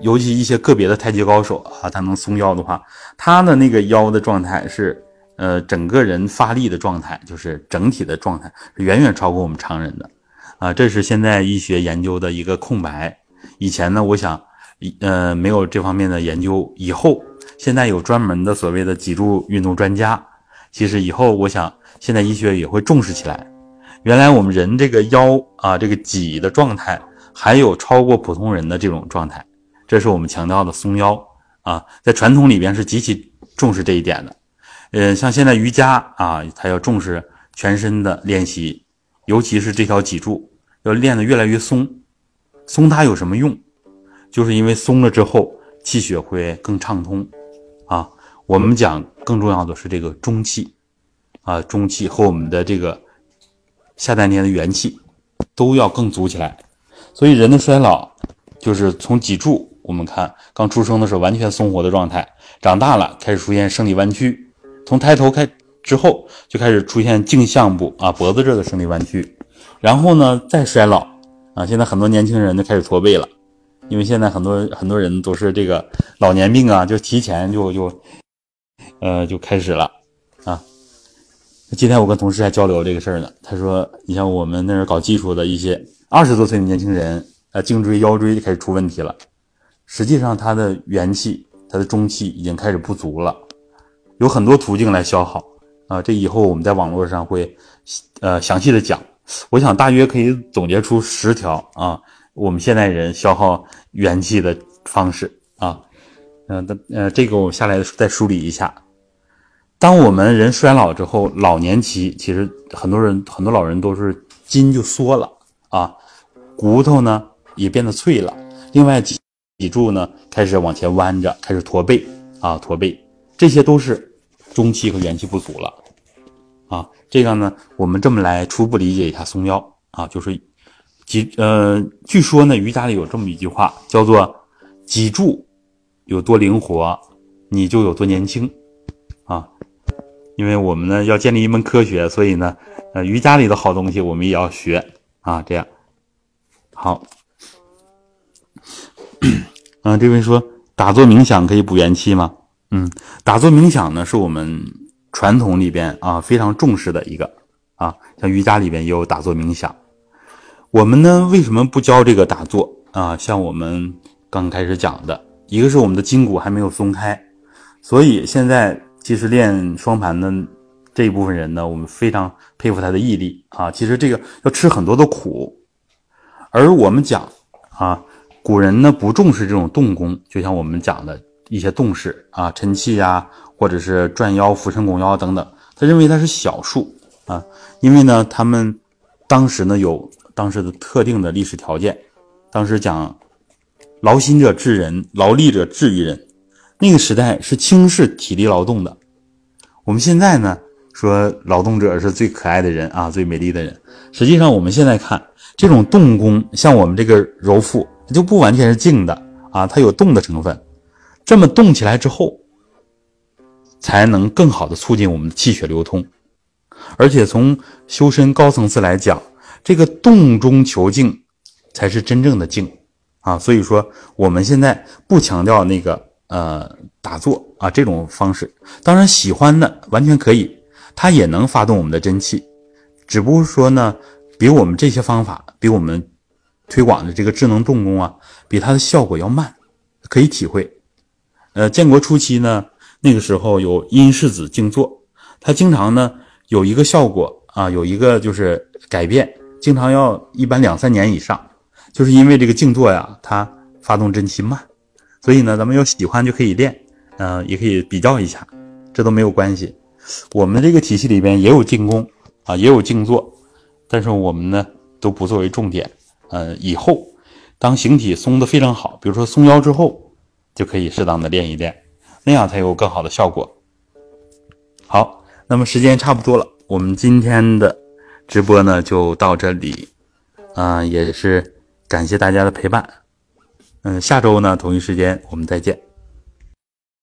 尤其一些个别的太极高手啊，他能松腰的话，他的那个腰的状态是，呃，整个人发力的状态，就是整体的状态远远超过我们常人的啊。这是现在医学研究的一个空白。以前呢，我想。呃，没有这方面的研究。以后现在有专门的所谓的脊柱运动专家。其实以后我想，现在医学也会重视起来。原来我们人这个腰啊，这个脊的状态，还有超过普通人的这种状态，这是我们强调的松腰啊。在传统里边是极其重视这一点的。呃，像现在瑜伽啊，它要重视全身的练习，尤其是这条脊柱要练得越来越松。松它有什么用？就是因为松了之后，气血会更畅通，啊，我们讲更重要的是这个中气，啊，中气和我们的这个下丹田的元气都要更足起来。所以人的衰老就是从脊柱，我们看刚出生的时候完全松活的状态，长大了开始出现生理弯曲，从抬头开之后就开始出现颈项部啊脖子这的生理弯曲，然后呢再衰老啊，现在很多年轻人都开始驼背了。因为现在很多很多人都是这个老年病啊，就提前就就，呃，就开始了啊。今天我跟同事还交流这个事儿呢，他说，你像我们那儿搞技术的一些二十多岁的年轻人，呃，颈椎腰椎就开始出问题了。实际上，他的元气、他的中气已经开始不足了，有很多途径来消耗啊。这以后我们在网络上会呃详细的讲，我想大约可以总结出十条啊。我们现代人消耗元气的方式啊，嗯，的呃，这个我下来再梳理一下。当我们人衰老之后，老年期其实很多人很多老人都是筋就缩了啊，骨头呢也变得脆了，另外脊脊柱呢开始往前弯着，开始驼背啊，驼背，这些都是中气和元气不足了啊。这个呢，我们这么来初步理解一下松腰啊，就是。脊呃，据说呢，瑜伽里有这么一句话，叫做“脊柱有多灵活，你就有多年轻”，啊，因为我们呢要建立一门科学，所以呢，呃，瑜伽里的好东西我们也要学啊，这样好。嗯，这位说打坐冥想可以补元气吗？嗯，打坐冥想呢是我们传统里边啊非常重视的一个啊，像瑜伽里边也有打坐冥想。我们呢，为什么不教这个打坐啊？像我们刚开始讲的，一个是我们的筋骨还没有松开，所以现在其实练双盘的这一部分人呢，我们非常佩服他的毅力啊。其实这个要吃很多的苦，而我们讲啊，古人呢不重视这种动功，就像我们讲的一些动式啊，沉气呀，或者是转腰、俯身拱腰等等，他认为它是小数啊，因为呢，他们当时呢有。当时的特定的历史条件，当时讲劳心者治人，劳力者治于人。那个时代是轻视体力劳动的。我们现在呢，说劳动者是最可爱的人啊，最美丽的人。实际上，我们现在看这种动功，像我们这个揉腹，它就不完全是静的啊，它有动的成分。这么动起来之后，才能更好的促进我们的气血流通。而且从修身高层次来讲，这个动中求静，才是真正的静啊。所以说，我们现在不强调那个呃打坐啊这种方式，当然喜欢的完全可以，它也能发动我们的真气，只不过说呢，比我们这些方法，比我们推广的这个智能动功啊，比它的效果要慢，可以体会。呃，建国初期呢，那个时候有殷世子静坐，他经常呢。有一个效果啊，有一个就是改变，经常要一般两三年以上，就是因为这个静坐呀，它发动真气慢，所以呢，咱们要喜欢就可以练，嗯，也可以比较一下，这都没有关系。我们这个体系里边也有静功啊，也有静坐，但是我们呢都不作为重点，呃，以后当形体松的非常好，比如说松腰之后，就可以适当的练一练，那样才有更好的效果。好。那么时间差不多了，我们今天的直播呢就到这里，啊，也是感谢大家的陪伴，嗯，下周呢同一时间我们再见。